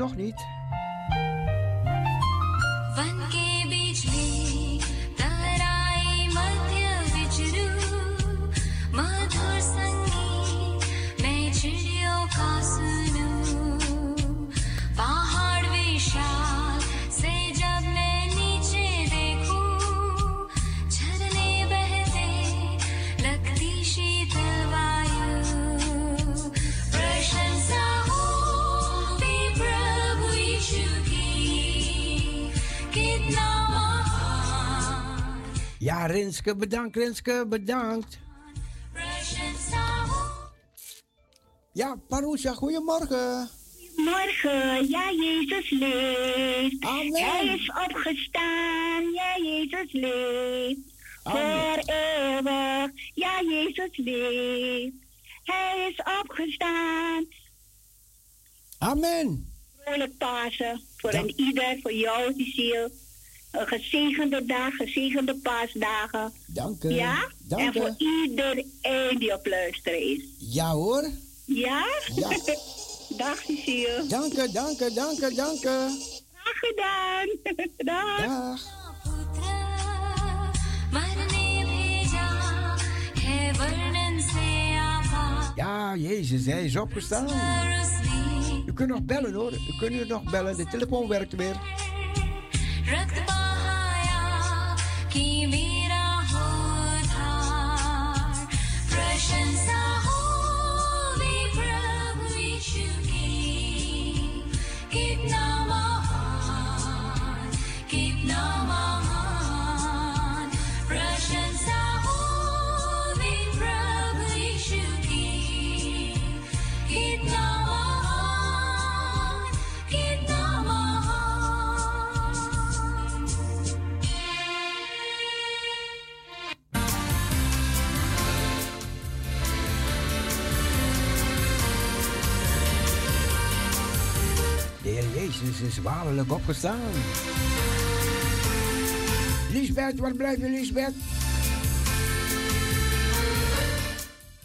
Telefoon doet Renske, bedankt Renske, bedankt. Ja, Parousia, goedemorgen. Morgen, ja, Jezus leeft. Amen. Hij is opgestaan, ja, Jezus leeft. Voor eeuwig, ja, Jezus leeft. Hij is opgestaan. Amen. Vrolijk Pasen voor een ieder, voor jou, Cecile gezegende dag, gezegende paasdagen. Dank je. Ja? Dank en voor iedereen die op luisteren is. Ja hoor. Ja? Ja. dag je, Dank u, dank je, dank je. dank je Dag gedaan. Ja, Jezus, hij is opgestaan. U kunt nog bellen hoor. U kunt nog bellen. De telefoon werkt weer. रक्त बहाया कि मेरा हो उद्धार प्रशंसा Jezus is waarlijk opgestaan. Lisbeth, waar blijf je, Lisbeth?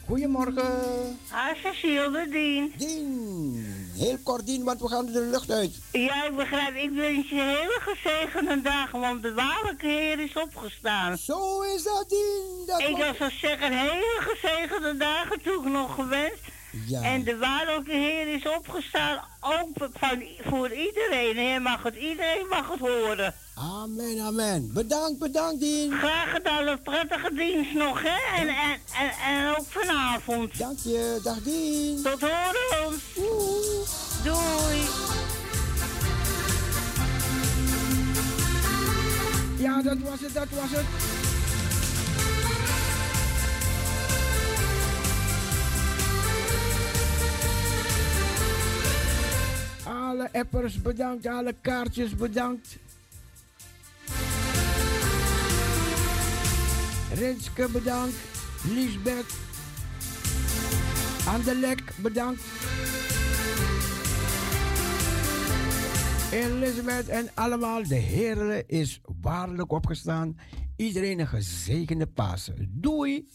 Goedemorgen. Ah, Cecile, Dien. Dien. Heel kort, Dien, want we gaan de lucht uit. Ja, ik begrijp. Ik wens je hele gezegende dagen, want de waarlijke Heer is opgestaan. Zo is dat, Dien. Dat ik was- wil zo zeggen, hele gezegende dagen toe ik nog gewenst. Ja. En de waarlijke Heer is opgestaan, ook van, voor iedereen. Hij mag het, iedereen mag het horen. Amen, amen. Bedankt, bedankt, Dien. Graag gedaan, een prettige dienst nog, hè? En, en, en, en ook vanavond. Dank je, dag Dien. Tot horen. Doei. Ja, dat was het, dat was het. Alle appers bedankt, alle kaartjes bedankt. Renske bedankt, Lisbeth. Anderlek, bedankt. Elisabeth en allemaal, de Heer is waarlijk opgestaan. Iedereen een gezegende Pasen. Doei!